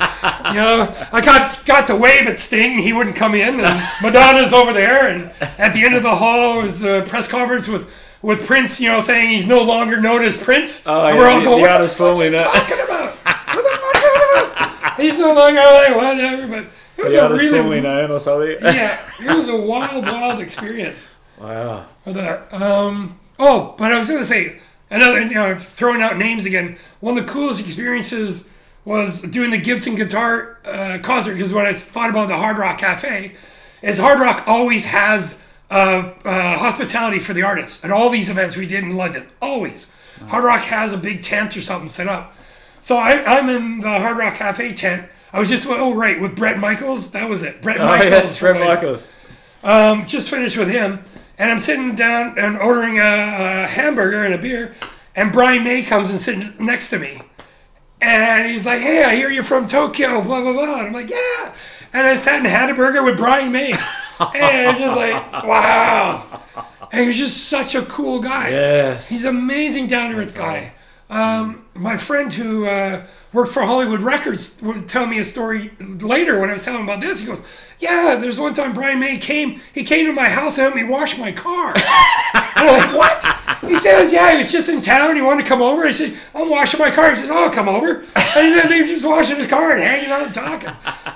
[SPEAKER 4] you know, I got got to wave at Sting. He wouldn't come in, and Madonna's over there. And at the end of the hall was the press conference with. With Prince, you know, saying he's no longer known as Prince.
[SPEAKER 3] Oh,
[SPEAKER 4] and
[SPEAKER 3] yeah,
[SPEAKER 4] we're all
[SPEAKER 3] the-
[SPEAKER 4] going,
[SPEAKER 3] the
[SPEAKER 4] what the fuck's he talking about? What the fuck's talking about? He's no longer like whatever, but it was
[SPEAKER 3] The
[SPEAKER 4] a really,
[SPEAKER 3] known or something.
[SPEAKER 4] yeah, it was a wild, wild experience *laughs*
[SPEAKER 3] Wow.
[SPEAKER 4] for that. Um, oh, but I was gonna say another. You know, throwing out names again. One of the coolest experiences was doing the Gibson guitar uh, concert because when I thought about the Hard Rock Cafe, is Hard Rock always has uh, uh, hospitality for the artists at all these events we did in London. Always, Hard Rock has a big tent or something set up. So I, I'm in the Hard Rock Cafe tent. I was just oh right with Bret Michaels. That was it. Bret
[SPEAKER 3] Oh
[SPEAKER 4] Michaels.
[SPEAKER 3] yes,
[SPEAKER 4] from-
[SPEAKER 3] Michaels.
[SPEAKER 4] um, just finished with him, and I'm sitting down and ordering a, a hamburger and a beer, and Brian May comes and sits next to me, and he's like, "Hey, I hear you're from Tokyo, blah blah blah." And I'm like, "Yeah," and I sat and had a burger with Brian May, *laughs* and it's just like, wow, and he's just such a cool guy.
[SPEAKER 3] Yes.
[SPEAKER 4] He's an amazing down to earth guy. Um, my friend who uh, worked for Hollywood Records was telling me a story later when I was telling him about this. He goes, "Yeah, there's one time Brian May came. He came to my house and helped me wash my car." *laughs* I'm like, "What?" He says, yeah, he was just in town. He wanted to come over. I said, I'm washing my car. He said, oh, come over. And he said, they're just washing his car and hanging out and talking.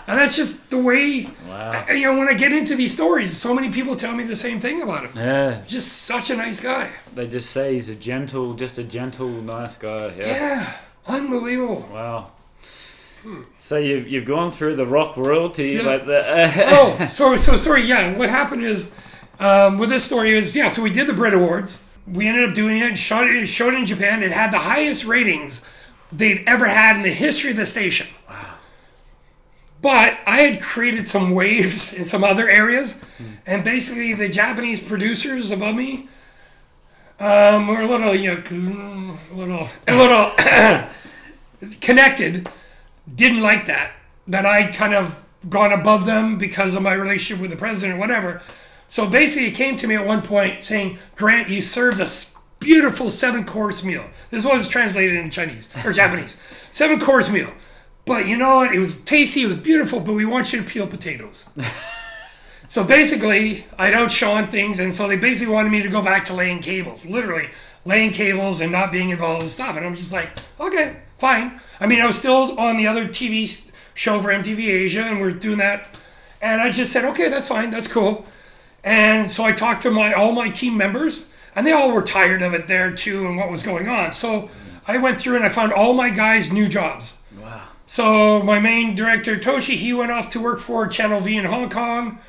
[SPEAKER 4] And that's just the way,
[SPEAKER 3] Wow.
[SPEAKER 4] I- you know, when I get into these stories, so many people tell me the same thing about him.
[SPEAKER 3] Yeah,
[SPEAKER 4] Just such a nice guy.
[SPEAKER 3] they just say he's a gentle, just a gentle, nice guy. Yeah.
[SPEAKER 4] Yeah, unbelievable.
[SPEAKER 3] Wow. So you've, you've gone through the rock royalty,
[SPEAKER 4] Yeah.
[SPEAKER 3] but the, *laughs*
[SPEAKER 4] oh, so so sorry. Yeah, what happened is um, with this story is yeah. So we did the Brit Awards. We ended up doing it. Shot it. Showed it in Japan. It had the highest ratings they'd ever had in the history of the station. Wow. But I had created some waves *laughs* in some other areas, and basically the Japanese producers above me um, were a little, you know, a little, a little *coughs* connected didn't like that. That I'd kind of gone above them because of my relationship with the president or whatever. So basically, it came to me at one point saying, Grant, you served a beautiful seven course meal. This was translated in Chinese or *laughs* Japanese. Seven course meal. But you know what? It was tasty, it was beautiful, but we want you to peel potatoes. *laughs* So basically, I'd outshone things, and so they basically wanted me to go back to laying cables, literally laying cables and not being involved in stuff. And I'm just like, okay, fine. I mean, I was still on the other TV show for MTV Asia, and we're doing that. And I just said, okay, that's fine, that's cool. And so I talked to my all my team members, and they all were tired of it there too, and what was going on. So I went through and I found all my guys new jobs.
[SPEAKER 3] wow.
[SPEAKER 4] So my main director Toshi, he went off to work for Channel V in Hong Kong.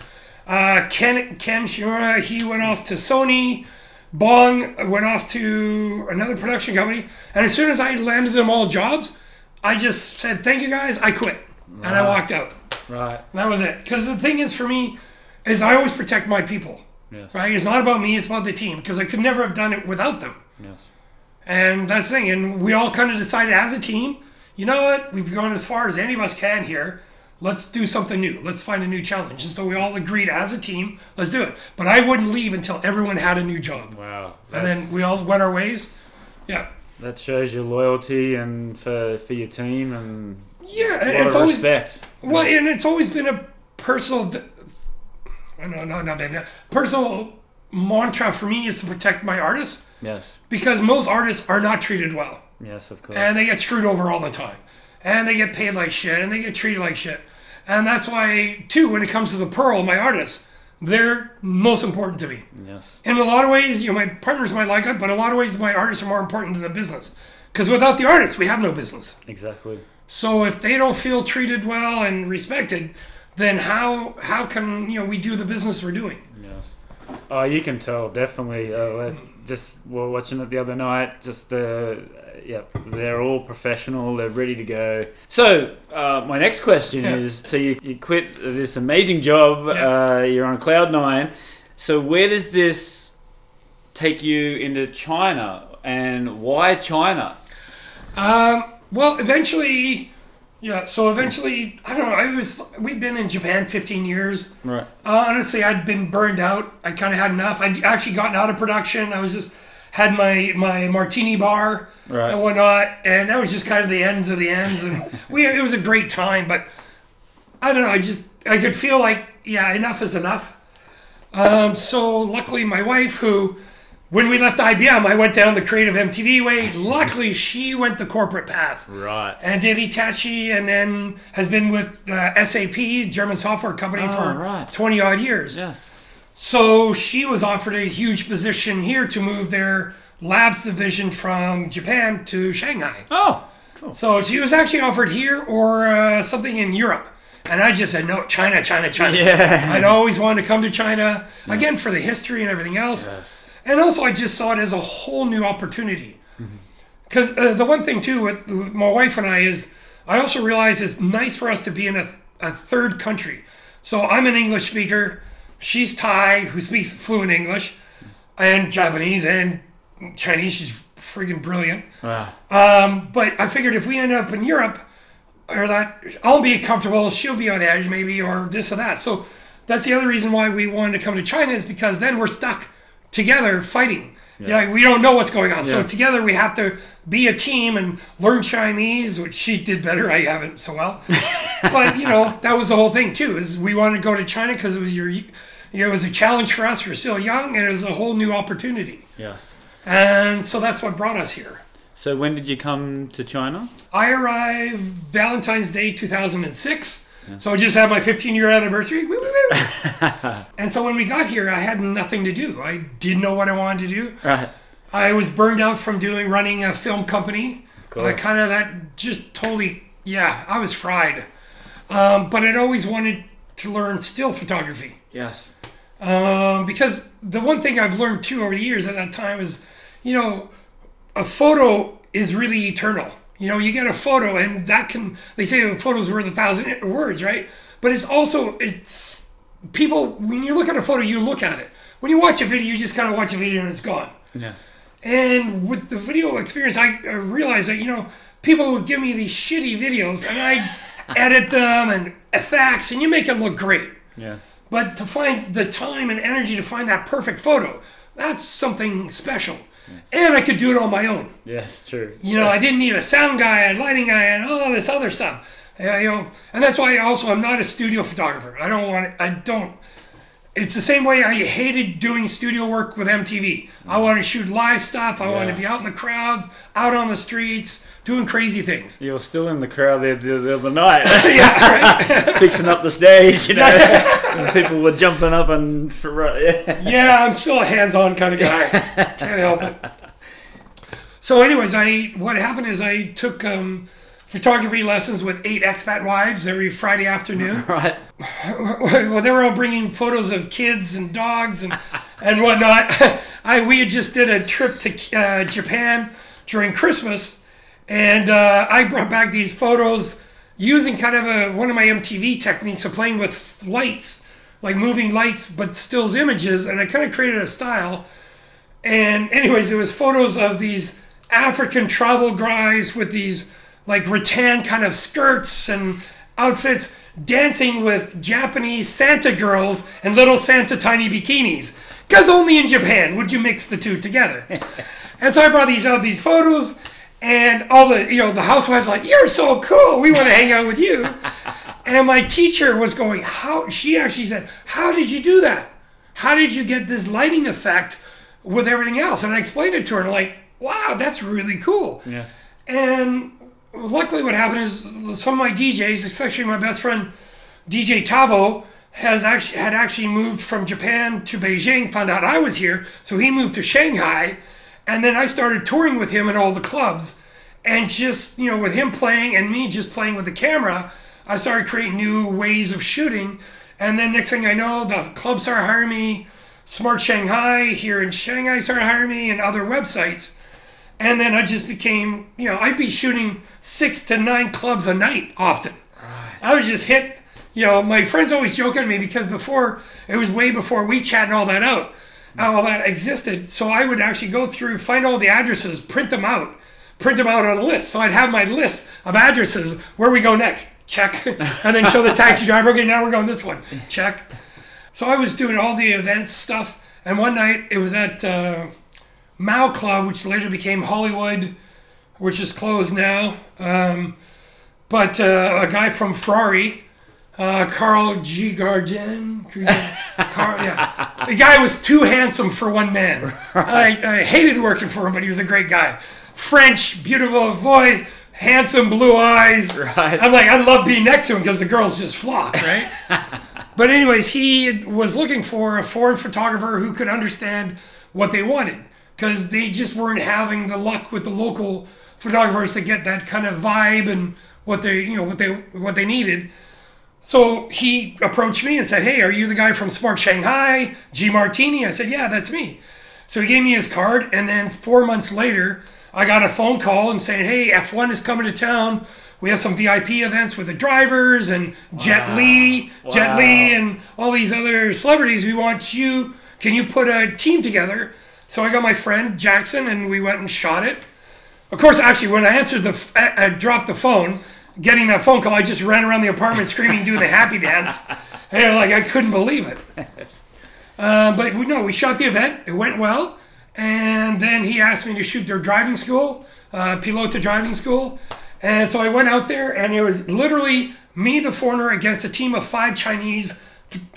[SPEAKER 4] Uh, Ken Ken Shimura, he went off to Sony. Bong went off to another production company. And as soon as I landed them all jobs, I just said, "Thank you guys." I quit, and I walked out.
[SPEAKER 3] Right.
[SPEAKER 4] And that was it. Because the thing is, for me, is I always protect my people.
[SPEAKER 3] Yes.
[SPEAKER 4] Right? It's not about me. It's about the team. Because I could never have done it without them.
[SPEAKER 3] Yes.
[SPEAKER 4] And that's the thing. And we all kind of decided as a team, you know what? We've gone as far as any of us can here. Let's do something new. Let's find a new challenge. And so we all agreed as a team, let's do it. But I wouldn't leave until everyone had a new job.
[SPEAKER 3] Wow.
[SPEAKER 4] And then we all went our ways. Yeah.
[SPEAKER 3] That shows your loyalty and for, for your team and
[SPEAKER 4] Yeah.
[SPEAKER 3] a
[SPEAKER 4] And
[SPEAKER 3] lot
[SPEAKER 4] it's always,
[SPEAKER 3] respect.
[SPEAKER 4] well, and it's always been a personal, no, no, no, no, personal mantra for me is to protect my artists
[SPEAKER 3] Yes.
[SPEAKER 4] because most artists are not treated well.
[SPEAKER 3] Yes, of course.
[SPEAKER 4] and they get screwed over all the time and they get paid like shit and they get treated like shit and that's why too when it comes to the pearl my artists they're most important to me
[SPEAKER 3] yes.
[SPEAKER 4] in a lot of ways you know my partners might like it but in a lot of ways my artists are more important than the business because without the artists we have no business
[SPEAKER 3] Exactly.
[SPEAKER 4] so if they don't feel treated well and respected then how how can you know we do the business we're doing
[SPEAKER 3] Yes. Oh, you can tell definitely. Uh, just we were watching it the other night. Just the uh, yeah, they're all professional. They're ready to go. So uh, my next question
[SPEAKER 4] Yeah.
[SPEAKER 3] is: so you, you quit this amazing job.
[SPEAKER 4] Yeah.
[SPEAKER 3] Uh, you're on cloud nine. So where does this take you into China, and why China?
[SPEAKER 4] Um, well, eventually, yeah. So eventually, I don't know. I was we've been in Japan 15 years.
[SPEAKER 3] Right.
[SPEAKER 4] Uh, honestly, I'd been burned out. I kind of had enough. I'd actually gotten out of production. I was just had my my martini bar
[SPEAKER 3] Right.
[SPEAKER 4] and whatnot, and that was just kind of the ends of the ends. And *laughs* we it was a great time, but I don't know. I just I could feel like yeah, enough is enough. Um, so luckily, my wife, who when we left IBM, I went down the creative MTV way. Luckily, she went the corporate path
[SPEAKER 3] Right.
[SPEAKER 4] and did Hitachi, and then has been with uh, SAP, German software company,
[SPEAKER 3] Oh,
[SPEAKER 4] for
[SPEAKER 3] right.
[SPEAKER 4] 20 odd years.
[SPEAKER 3] Yes.
[SPEAKER 4] So she was offered a huge position here to move their labs division from Japan to Shanghai.
[SPEAKER 3] Oh. cool.
[SPEAKER 4] So she was actually offered here or uh, something in Europe. And I just said, no, China, China, China.
[SPEAKER 3] Yeah.
[SPEAKER 4] I'd always wanted to come to China, again, for the history and everything else.
[SPEAKER 3] Yes.
[SPEAKER 4] And also, I just saw it as a whole new opportunity. Because uh, the one thing, too, with, with my wife and I is I also realize it's nice for us to be in a, a third country. So I'm an English speaker. She's Thai, who speaks fluent English, and Japanese and Chinese. She's friggin' brilliant.
[SPEAKER 3] Wow.
[SPEAKER 4] Um, but I figured if we end up in Europe, or that I'll be comfortable, she'll be on edge maybe, or this or that. So that's the other reason why we wanted to come to China is because then we're stuck together fighting. Yeah, Like, we don't know what's going on. So together we have to be a team and learn Chinese, which she did better. I haven't so well, *laughs* but you know that was the whole thing too. Is we wanted to go to China because it was your, you know, it was a challenge for us. We're still young, and it was a whole new opportunity.
[SPEAKER 3] Yes.
[SPEAKER 4] And so that's what brought us here.
[SPEAKER 3] So when did you come to China?
[SPEAKER 4] I arrived Valentine's Day 2006. So I just had my 15 year anniversary. Woo, woo, woo. and so when we got here, I had nothing to do. I didn't know what I wanted to do.
[SPEAKER 3] Right.
[SPEAKER 4] I was burned out from doing running a film company. I kind of that just totally yeah. I was fried. Um, but I'd always wanted to learn still photography
[SPEAKER 3] Yes.
[SPEAKER 4] um, because the one thing I've learned too over the years at that time is, you know, a photo is really eternal. You know, you get a photo and that can they say a photo's worth a thousand words, right? But it's also it's people when you look at a photo, you look at it. When you watch a video, you just kind of watch a video and it's gone.
[SPEAKER 3] Yes.
[SPEAKER 4] And with the video experience, I, I realized that, you know, people would give me these shitty videos and I *laughs* edit them and effects and you make it look great.
[SPEAKER 3] Yes.
[SPEAKER 4] But to find the time and energy to find that perfect photo, that's something special. And I could do it on my own.
[SPEAKER 3] Yes. True.
[SPEAKER 4] You know, I didn't need a sound guy, and lighting guy, and all this other stuff. Yeah, you know, and that's why also I'm not a studio photographer. I don't want. I don't. It's the same way I hated doing studio work with MTV. I want to shoot live stuff. I want to be out in the crowds, out on the streets, doing crazy things.
[SPEAKER 3] You were still in the crowd there the, the other night, *laughs*
[SPEAKER 4] yeah, right. *laughs*
[SPEAKER 3] fixing up the stage. You know, and people were jumping up and yeah. *laughs*
[SPEAKER 4] yeah, I'm still a hands-on kind of guy. Can't help it. So, anyways, I what happened is I took um, photography lessons with eight expat wives every Friday afternoon.
[SPEAKER 3] right.
[SPEAKER 4] well, they were all bringing photos of kids and dogs and and whatnot. I we had just did a trip to uh, Japan during Christmas, and uh, I brought back these photos using kind of a one of my MTV techniques of playing with lights, like moving lights, but stills images, and I kind of created a style. And anyways, it was photos of these African tribal guys with these like rattan kind of skirts and outfits dancing with Japanese Santa girls and little Santa tiny bikinis. Because only in Japan would you mix the two together. *laughs* and so I brought these out, these photos, and all the you know the housewives like, "You're so cool. We want to hang out with you." *laughs* And my teacher was going, "How?" She actually said, "How did you do that? How did you get this lighting effect with everything else?" And I explained it to her, and like, "Wow, that's really cool."
[SPEAKER 3] Yes.
[SPEAKER 4] And luckily, what happened is some of my DJs, especially my best friend DJ Tavo, has actually had actually moved from Japan to Beijing. Found out I was here, so he moved to Shanghai, and then I started touring with him in all the clubs, and just you know with him playing and me just playing with the camera, I started creating new ways of shooting, and then next thing I know, the clubs started hiring me. Smart Shanghai here in Shanghai started hiring me, and other websites. And then I just became, you know, I'd be shooting six to nine clubs a night often. I would just hit, you know, my friends always joke at me because before, it was way before WeChat and all that out, all that existed. So I would actually go through, find all the addresses, print them out, print them out on a list. So I'd have my list of addresses, where we go next, check. *laughs* and then show the taxi *laughs* driver, okay, now we're going this one, check. So I was doing all the events stuff. And one night it was at, uh, Mao Club, which later became Hollywood, which is closed now. Um, but uh, a guy from Ferrari, uh, Carl G. Gardin, Carl, yeah, the guy was too handsome for one man. I, I hated working for him, but he was a great guy. French, beautiful voice, handsome blue eyes.
[SPEAKER 3] Right.
[SPEAKER 4] I'm like, I love being next to him because the girls just flock, right? *laughs* But anyways, he was looking for a foreign photographer who could understand what they wanted because they just weren't having the luck with the local photographers to get that kind of vibe and what they, you know, what they what they needed. So he approached me and said, "Hey, are you the guy from Smart Shanghai, G Martini?" I said, "Yeah, that's me." So he gave me his card, and then four months later, I got a phone call and saying, "Hey, F1 is coming to town. We have some VIP events with the drivers and Jet Li, Jet
[SPEAKER 3] Wow.
[SPEAKER 4] Li, and all these other celebrities. We want you. Can you put a team together?" So I got my friend Jackson, and we went and shot it. Of course, actually, when I answered the, I, I uh, uh, dropped the phone, getting that phone call, I just ran around the apartment screaming, doing the happy dance, *laughs* and like I couldn't believe it. Uh, but we no, we shot the event. It went well, and then he asked me to shoot their driving school, uh, Pilota driving school, and so I went out there, and it was literally me, the foreigner, against a team of five Chinese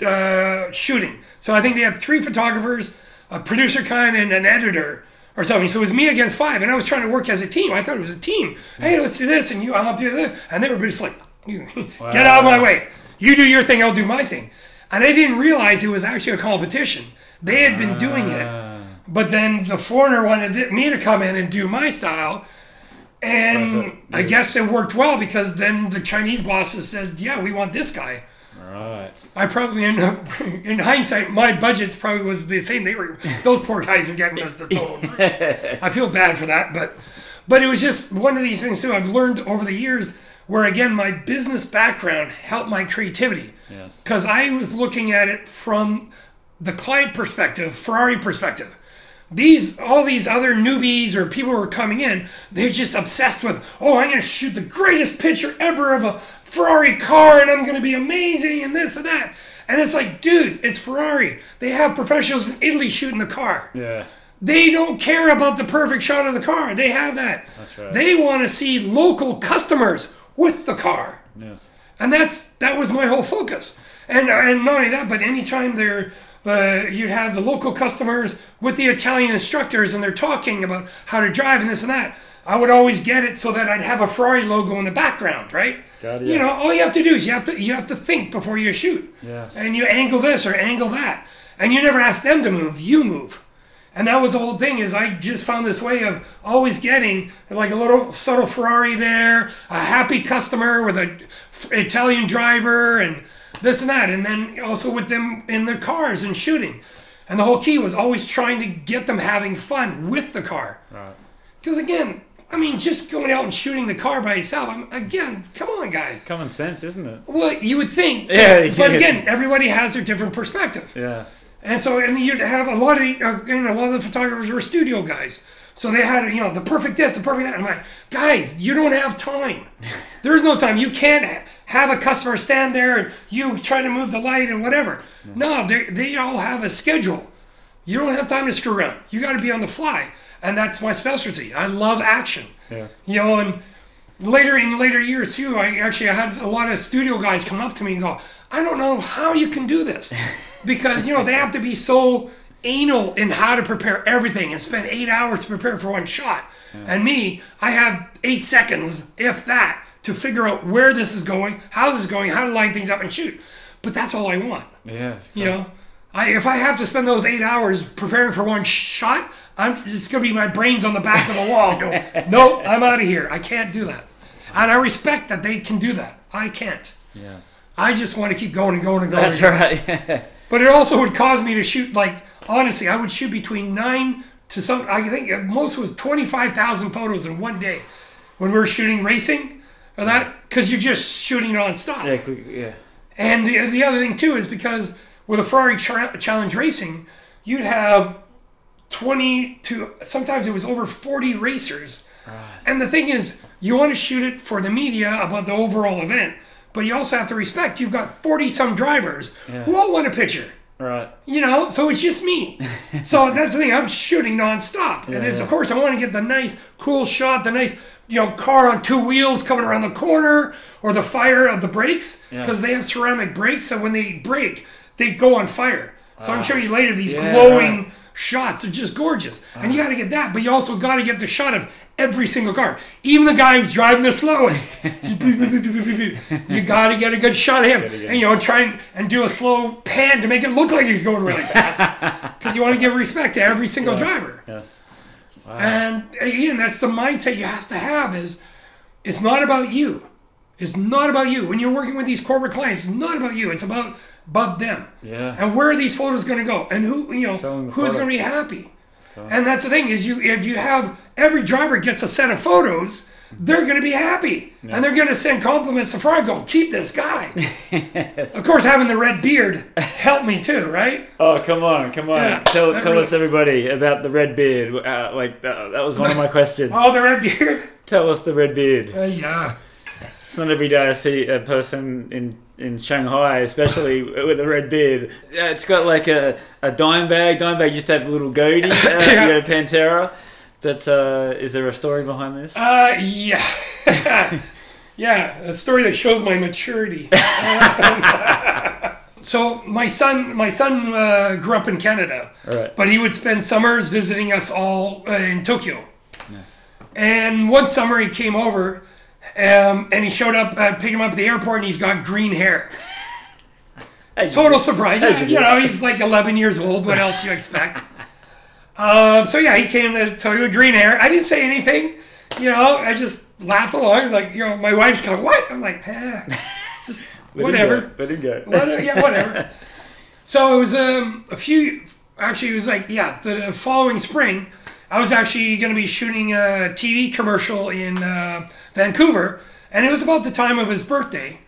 [SPEAKER 4] uh, shooting. So I think they had three photographers, a producer kind, and an editor or something. So it was me against five, and I was trying to work as a team. I thought it was a team. Hey, let's do this, and you, I'll do this, and they were just like, *laughs* get out of my way. You do your thing, I'll do my thing. And I didn't realize it was actually a competition. They had been doing it, ah. but then the foreigner wanted me to come in and do my style. And I guess it worked well because then the Chinese bosses said, "Yeah, we want this guy."
[SPEAKER 3] Right.
[SPEAKER 4] I probably end up, in hindsight, my budgets probably was the same. They were those poor guys are getting us the *laughs* total. I feel bad for that, but but it was just one of these things too. I've learned over the years where again my business background helped my creativity
[SPEAKER 3] Yes.
[SPEAKER 4] because I was looking at it from the client perspective, Ferrari perspective. These all these other newbies or people who are coming in, they're just obsessed with, oh, I'm gonna shoot the greatest picture ever of a Ferrari car and I'm gonna be amazing and this and that. And it's like, dude, it's Ferrari. They have professionals in Italy shooting the car.
[SPEAKER 3] Yeah.
[SPEAKER 4] They don't care about the perfect shot of the car. They have that.
[SPEAKER 3] That's right.
[SPEAKER 4] They want to see local customers with the car
[SPEAKER 3] Yes.
[SPEAKER 4] and that's that was my whole focus. And and not only that, but anytime they're the you'd have the local customers with the Italian instructors, and they're talking about how to drive and this and that. I would always get it so that I'd have a Ferrari logo in the background, right?
[SPEAKER 3] Got it,
[SPEAKER 4] You know, all you have to do is you have to you have to think before you shoot,
[SPEAKER 3] Yes.
[SPEAKER 4] and you angle this or angle that, and you never ask them to move. You move. And that was the whole thing is I just found this way of always getting like a little subtle Ferrari there, a happy customer with a Italian driver and this and that. And then also with them in their cars and shooting. And the whole key was always trying to get them having fun with the car.
[SPEAKER 3] Right.
[SPEAKER 4] Because again, I mean, just going out and shooting the car by yourself, I'm, again, come on, guys.
[SPEAKER 3] Common sense, isn't it?
[SPEAKER 4] Well, you would think. *laughs*
[SPEAKER 3] Yeah,
[SPEAKER 4] But
[SPEAKER 3] yeah.
[SPEAKER 4] again, everybody has their different perspective.
[SPEAKER 3] Yes.
[SPEAKER 4] And so, and you'd have a lot of, uh, you know, a lot of the photographers were studio guys. So they had, you know, the perfect this, the perfect that. I'm like, guys, you don't have time. *laughs* There is no time. You can't have a customer stand there and you try to move the light and whatever. No, they, they all have a schedule. You don't have time to screw around. You got to be on the fly. And that's my specialty. I love action.
[SPEAKER 3] Yes.
[SPEAKER 4] You know, and later in later years too, I actually I had a lot of studio guys come up to me and go, I don't know how you can do this. *laughs* Because, you know, they have to be so anal in how to prepare everything and spend eight hours to prepare for one shot. And me, I have eight seconds, if that, to figure out where this is going, how this is going, how to line things up and shoot. But that's all I want.
[SPEAKER 3] Yes.
[SPEAKER 4] You know, I if I have to spend those eight hours preparing for one shot, I'm it's gonna be my brains on the back of the wall. Go, no, *laughs* I'm out of here. I can't do that. And I respect that they can do that. I can't.
[SPEAKER 3] Yes.
[SPEAKER 4] I just want to keep going and going and going.
[SPEAKER 3] That's
[SPEAKER 4] and going.
[SPEAKER 3] right. *laughs*
[SPEAKER 4] But it also would cause me to shoot like honestly, I would shoot between nine to some. I think most was twenty five thousand photos in one day when we were shooting racing. Or that because you're just shooting nonstop.
[SPEAKER 3] yeah. Yeah.
[SPEAKER 4] And the, the other thing too is because with a Ferrari Cha- Challenge Racing, you'd have 20 to sometimes it was over 40 racers. And the thing is, you want to shoot it for the media about the overall event, but you also have to respect you've got 40 some drivers who all want a picture.
[SPEAKER 3] Right.
[SPEAKER 4] You know, so it's just me. *laughs* so that's the thing. I'm shooting nonstop, and it's of course I want to get the nice, cool shot, the nice, you know, car on two wheels coming around the corner, or the fire of the brakes, because they have ceramic brakes, so when they break, they go on fire. So I'm showing you later these
[SPEAKER 3] Yeah,
[SPEAKER 4] glowing
[SPEAKER 3] right.
[SPEAKER 4] Shots. They're just gorgeous, and you uh-huh. got to get that, but you also got to get the shot of every single car, even the guy who's driving the slowest. *laughs* you got to get a good shot of him, and you know, try and, and do a slow pan to make it look like he's going really fast, *laughs* because you want to give respect to every single driver.
[SPEAKER 3] Yes.
[SPEAKER 4] And again, that's the mindset you have to have is it's not about you. It's not about you. When you're working with these corporate clients, it's not about you. It's about about them.
[SPEAKER 3] Yeah.
[SPEAKER 4] And where are these photos going to go? And who you know who's going to be happy? And that's the thing is you if you have every driver gets a set of photos, they're going to be happy, and they're going to send compliments to Fry. Go keep this guy. *laughs* Of course, having the red beard helped me too, right?
[SPEAKER 3] Oh come on, come on!
[SPEAKER 4] Yeah,
[SPEAKER 3] tell tell
[SPEAKER 4] really-
[SPEAKER 3] us everybody about the red beard. Uh, like that, that was one of my *laughs* questions.
[SPEAKER 4] Oh, the red beard.
[SPEAKER 3] Tell us the red beard.
[SPEAKER 4] Uh, yeah.
[SPEAKER 3] It's not every day I see a person in, in Shanghai, especially with a red beard. Yeah, it's got like a, a Dimebag. Dime bag used to have a little goatee, *laughs* uh, you know, Pantera. But uh, is there a story behind this?
[SPEAKER 4] Uh, yeah. *laughs* yeah, a story that shows my maturity. *laughs* so my son, my son uh, grew up in Canada,
[SPEAKER 3] Right.
[SPEAKER 4] but he would spend summers visiting us all uh, in Tokyo. And one summer he came over, um, and he showed up. I picked him up at the airport, and he's got green hair.
[SPEAKER 3] You
[SPEAKER 4] Total surprise. Yeah,
[SPEAKER 3] you
[SPEAKER 4] you know, he's like 11 years old. What else do you expect? *laughs* um, so yeah, he came to Tokyo with green hair. I didn't say anything. You know, I just laughed along. Like, you know, my wife's going, "What?" I'm like, eh, *laughs* just
[SPEAKER 3] Let him
[SPEAKER 4] whatever.
[SPEAKER 3] go, Let him go.
[SPEAKER 4] Yeah, whatever. *laughs* So it was um, a few. Actually, it was like yeah, the following spring. I was actually going to be shooting a TV commercial in uh, Vancouver, and it was about the time of his birthday.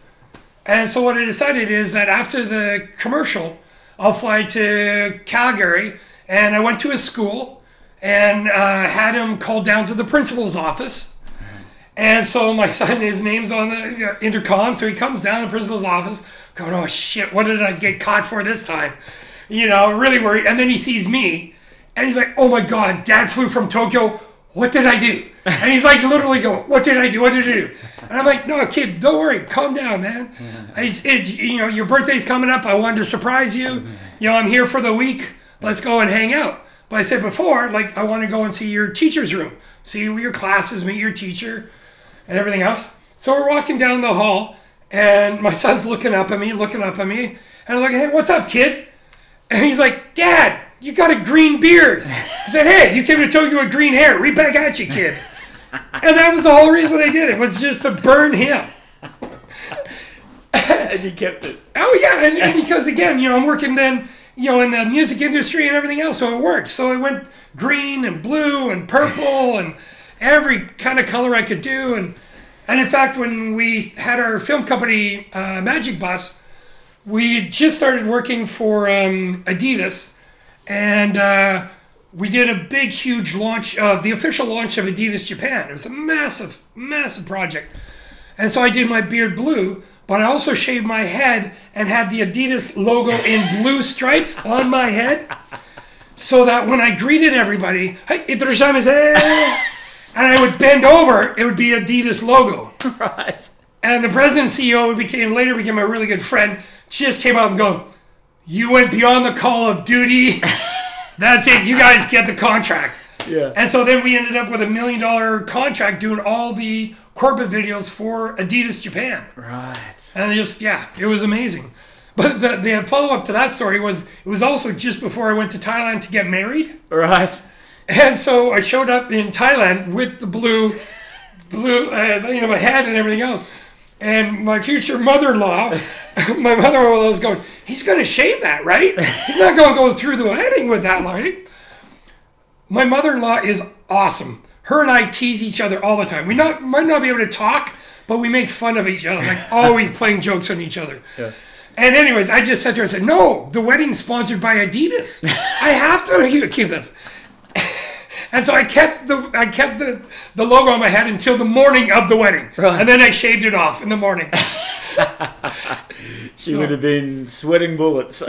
[SPEAKER 4] And so what I decided is that after the commercial, I'll fly to Calgary, and I went to his school and uh, had him called down to the principal's office. And so my *laughs* son, his name's on the uh, intercom, so he comes down to the principal's office, going, "Oh shit, what did I get caught for this time?" You know, really worried. And then he sees me, and he's like, "Oh my god, Dad flew from Tokyo. What did I do?" And he's like, literally going, "What did I do? What did I do?" And I'm like, "No, kid, don't worry, calm down, man. It's, it's you know, your birthday's coming up. I wanted to surprise you. Mm-hmm. You know, I'm here for the week. Let's go and hang out." But I said before, like, I want to go and see your teacher's room, see your classes, meet your teacher and everything else. So we're walking down the hall, and my son's looking up at me, looking up at me, and I'm like, "Hey, what's up, kid?" And he's like, "Dad, you got a green beard." I said, "Hey, you came to Tokyo with green hair. Right back at you, kid." *laughs* And that was the whole reason I did it was just to burn him.
[SPEAKER 3] and you kept it.
[SPEAKER 4] Oh yeah, and, and because again, you know, I'm working then, you know, in the music industry and everything else, so it worked. So I went green and blue and purple and every kind of color I could do, and and in fact, when we had our film company, uh, Magic Bus, we just started working for um, Adidas, and uh, we did a big, huge launch, uh, the official launch of Adidas Japan. It was a massive, massive project. And so I did my beard blue, but I also shaved my head and had the Adidas logo in blue stripes on my head. So that when I greeted everybody, hey, and I would bend over, it would be Adidas logo. *laughs*
[SPEAKER 3] Right.
[SPEAKER 4] And the president and CEO who became later became a really good friend, just came up and go, You went beyond the call of duty. *laughs* That's it. You guys get the contract.
[SPEAKER 3] Yeah.
[SPEAKER 4] And so then we ended up with a million dollar contract doing all the corporate videos for Adidas Japan.
[SPEAKER 3] Right.
[SPEAKER 4] And just, yeah, it was amazing. But the, the follow up to that story was it was also just before I went to Thailand to get married.
[SPEAKER 3] Right.
[SPEAKER 4] And so I showed up in Thailand with the blue, blue, uh, you know, my hat and everything else. And my future mother-in-law, *laughs* my mother-in-law was going, he's going to shave that, right? He's not going to go through the wedding with that, right? My mother-in-law is awesome. Her and I tease each other all the time. We not might not be able to talk, but we make fun of each other, like always *laughs* playing jokes on each other. Yeah. And anyways, I just said to her, I said, no, the wedding's sponsored by Adidas. *laughs* I have to keep this. And so I kept the I kept the, the logo on my head until the morning of the wedding,
[SPEAKER 3] Right.
[SPEAKER 4] and then I shaved it off in the morning. *laughs*
[SPEAKER 3] She would have been sweating bullets. *laughs* *laughs*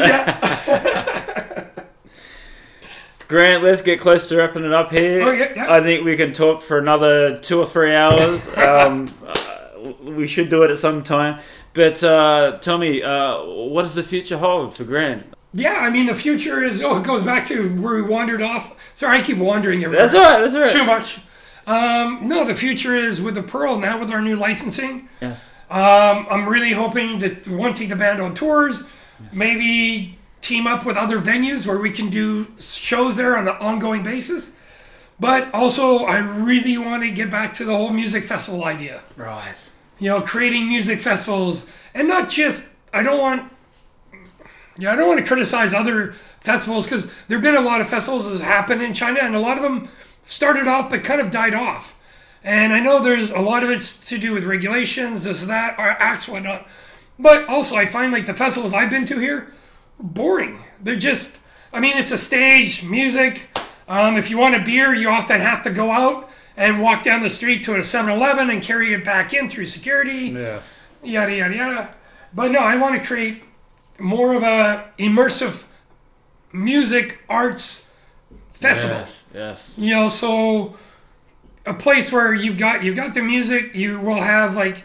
[SPEAKER 3] Grant, let's get close to wrapping it up here.
[SPEAKER 4] Oh, yeah, yeah.
[SPEAKER 3] I think we can talk for another two or three hours. um, uh, we should do it at some time. But uh, tell me, uh, what does the future hold for Grant?
[SPEAKER 4] Yeah, I mean the future is oh it goes back to where we wandered off. Sorry, I keep wandering everywhere.
[SPEAKER 3] That's all right. That's all right.
[SPEAKER 4] Too much. Um, no, the future is with the Pearl now with our new licensing.
[SPEAKER 3] Yes.
[SPEAKER 4] Um, I'm really hoping that we want to take the band on tours, maybe team up with other venues where we can do shows there on an ongoing basis. But also, I really want to get back to the whole music festival idea.
[SPEAKER 3] Right.
[SPEAKER 4] You know, creating music festivals and not just. I don't want. Yeah, I don't want to criticize other festivals because there've been a lot of festivals that happen in China, and a lot of them started off but kind of died off. And I know there's a lot of it's to do with regulations, this, that, our acts, whatnot. But also, I find like the festivals I've been to here, boring. They're just, I mean, it's a stage, music. Um, if you want a beer, you often have to go out and walk down the street to a 7 Eleven and carry it back in through security
[SPEAKER 3] Yes.
[SPEAKER 4] yada yada yada. But no, I want to create more of a immersive music arts festival.
[SPEAKER 3] Yes. Yes.
[SPEAKER 4] You know, so a place where you've got you've got the music, you will have like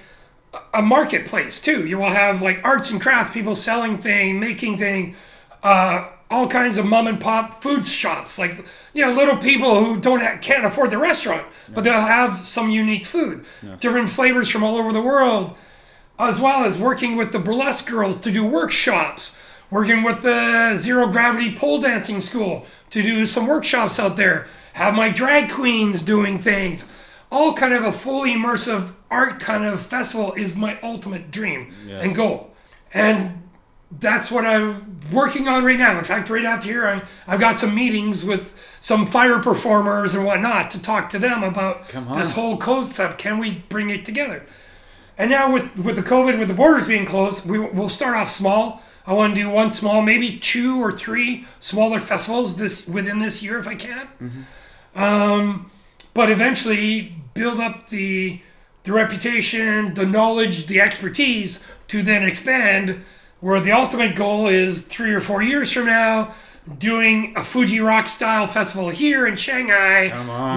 [SPEAKER 4] a marketplace too. You will have like arts and crafts people selling thing, making thing, uh, all kinds of mom and pop food shops, like you know little people who don't ha- can't afford the restaurant, but they'll have some unique food, different flavors from all over the world, as well as working with the burlesque girls to do workshops, working with the zero gravity pole dancing school to do some workshops out there, have my drag queens doing things. All kind of a fully immersive art kind of festival is my ultimate dream and goal. And that's what I'm working on right now. In fact, right after here, I, I've got some meetings with some fire performers and whatnot to talk to them about this whole concept. Can we bring it together? And now with with the COVID, with the borders being closed, we we'll start off small. I want to do one small, maybe two or three smaller festivals this within this year if I can. Um, but eventually build up the the reputation, the knowledge, the expertise to then expand. Where the ultimate goal is three or four years from now, doing a Fuji Rock style festival here in Shanghai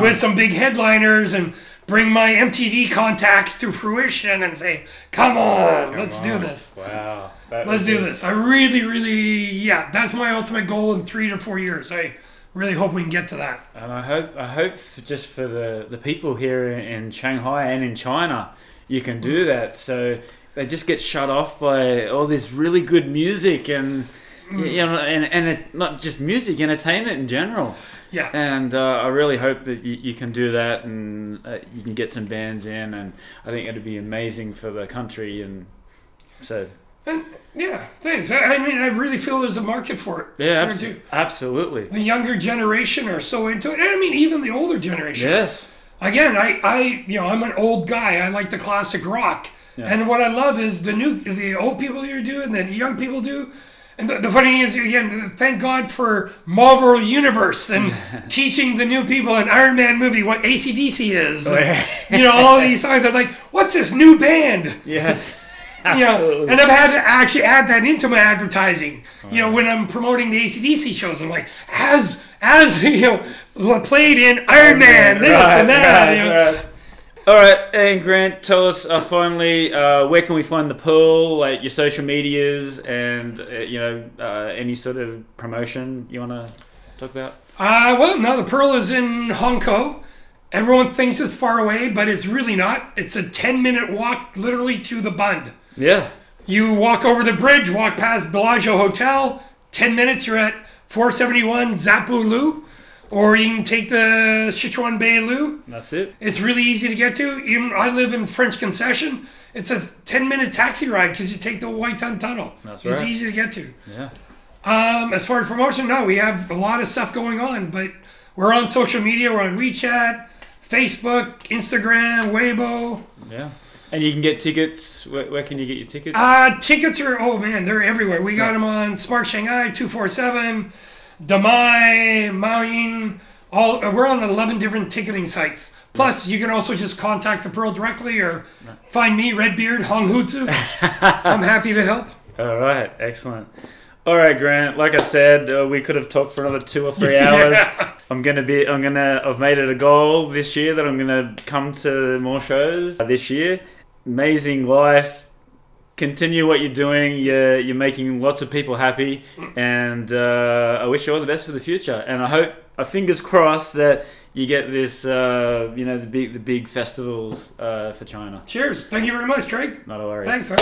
[SPEAKER 4] with some big headliners and bring my MTV contacts to fruition and say, "Come on, ah, let's do this."
[SPEAKER 3] Wow.
[SPEAKER 4] Let's do
[SPEAKER 3] it.
[SPEAKER 4] this. I really, really, yeah, that's my ultimate goal in three to four years. I really hope we can get to that.
[SPEAKER 3] And I hope, I hope for just for the, the people here in, Shanghai and in China, you can do mm-hmm. that. So they just get shut off by all this really good music and. You know, and and it, not just music, entertainment in general.
[SPEAKER 4] Yeah.
[SPEAKER 3] And uh, I really hope that you, you can do that and uh, you can get some bands in, and I think it'd be amazing for the country. And so,
[SPEAKER 4] And yeah, thanks. I, I mean, I really feel there's a market for it.
[SPEAKER 3] yeah, abso- absolutely.
[SPEAKER 4] The younger generation are so into it. And I mean, even the older generation.
[SPEAKER 3] Yes.
[SPEAKER 4] Again, I, I, you know, I'm an old guy. I like the classic rock. Yeah. And what I love is the new, the old people here do, and then young people do. And the, the funny thing is, again, thank God for Marvel Universe and *laughs* teaching the new people in Iron Man movie what AC/DC is. and, you know, all these *laughs* songs. They're like, what's this new band?
[SPEAKER 3] Yes. *laughs*
[SPEAKER 4] you know, and I've had to actually add that into my advertising. You know, when I'm promoting the AC/DC shows, I'm like, as as you know, played in Iron Man, this and that.
[SPEAKER 3] right,
[SPEAKER 4] you know.
[SPEAKER 3] right. All right, and Grant, tell us uh, finally uh, where can we find the Pearl, like your social medias, and uh, you know uh, any sort of promotion you want to talk about.
[SPEAKER 4] Uh, well, no, the Pearl is in Hongkou. Everyone thinks it's far away, but it's really not. It's a 10 minute walk literally to the Bund.
[SPEAKER 3] Yeah,
[SPEAKER 4] You walk over the bridge, walk past Bellagio Hotel, 10 minutes, you're at 471 Zhapu Lu, or you can take the Sichuan Bei Lu.
[SPEAKER 3] that's it.
[SPEAKER 4] It's really easy to get to. Even I live in French Concession. It's a 10 minute taxi ride because you take the White Tunnel.
[SPEAKER 3] That's right.
[SPEAKER 4] It's easy to get to.
[SPEAKER 3] Yeah.
[SPEAKER 4] Um, as far as promotion, no, we have a lot of stuff going on, but we're on social media. We're on WeChat, Facebook, Instagram, Weibo.
[SPEAKER 3] Yeah. And you can get tickets. Where, where can you get your tickets?
[SPEAKER 4] Uh, tickets are, oh man, they're everywhere. We got them on Smart Shanghai, 247, Damai, Maoyan. All, uh, we're on 11 different ticketing sites. Plus, you can also just contact the Pearl directly or find me, Redbeard, Hong Huzi. *laughs* I'm happy to help.
[SPEAKER 3] All right, excellent. All right, Grant. Like I said, uh, we could have talked for another two or three hours. *laughs* I'm gonna be. I'm gonna. I've made it a goal this year that I'm gonna come to more shows this year. Amazing life. Continue what you're doing. You're you're making lots of people happy, and uh, I wish you all the best for the future. And I hope, I fingers crossed that you get this. Uh, you know, the big the big festivals uh, for China.
[SPEAKER 4] Cheers. Thank you very much, Craig.
[SPEAKER 3] Not a worry.
[SPEAKER 4] Thanks, man.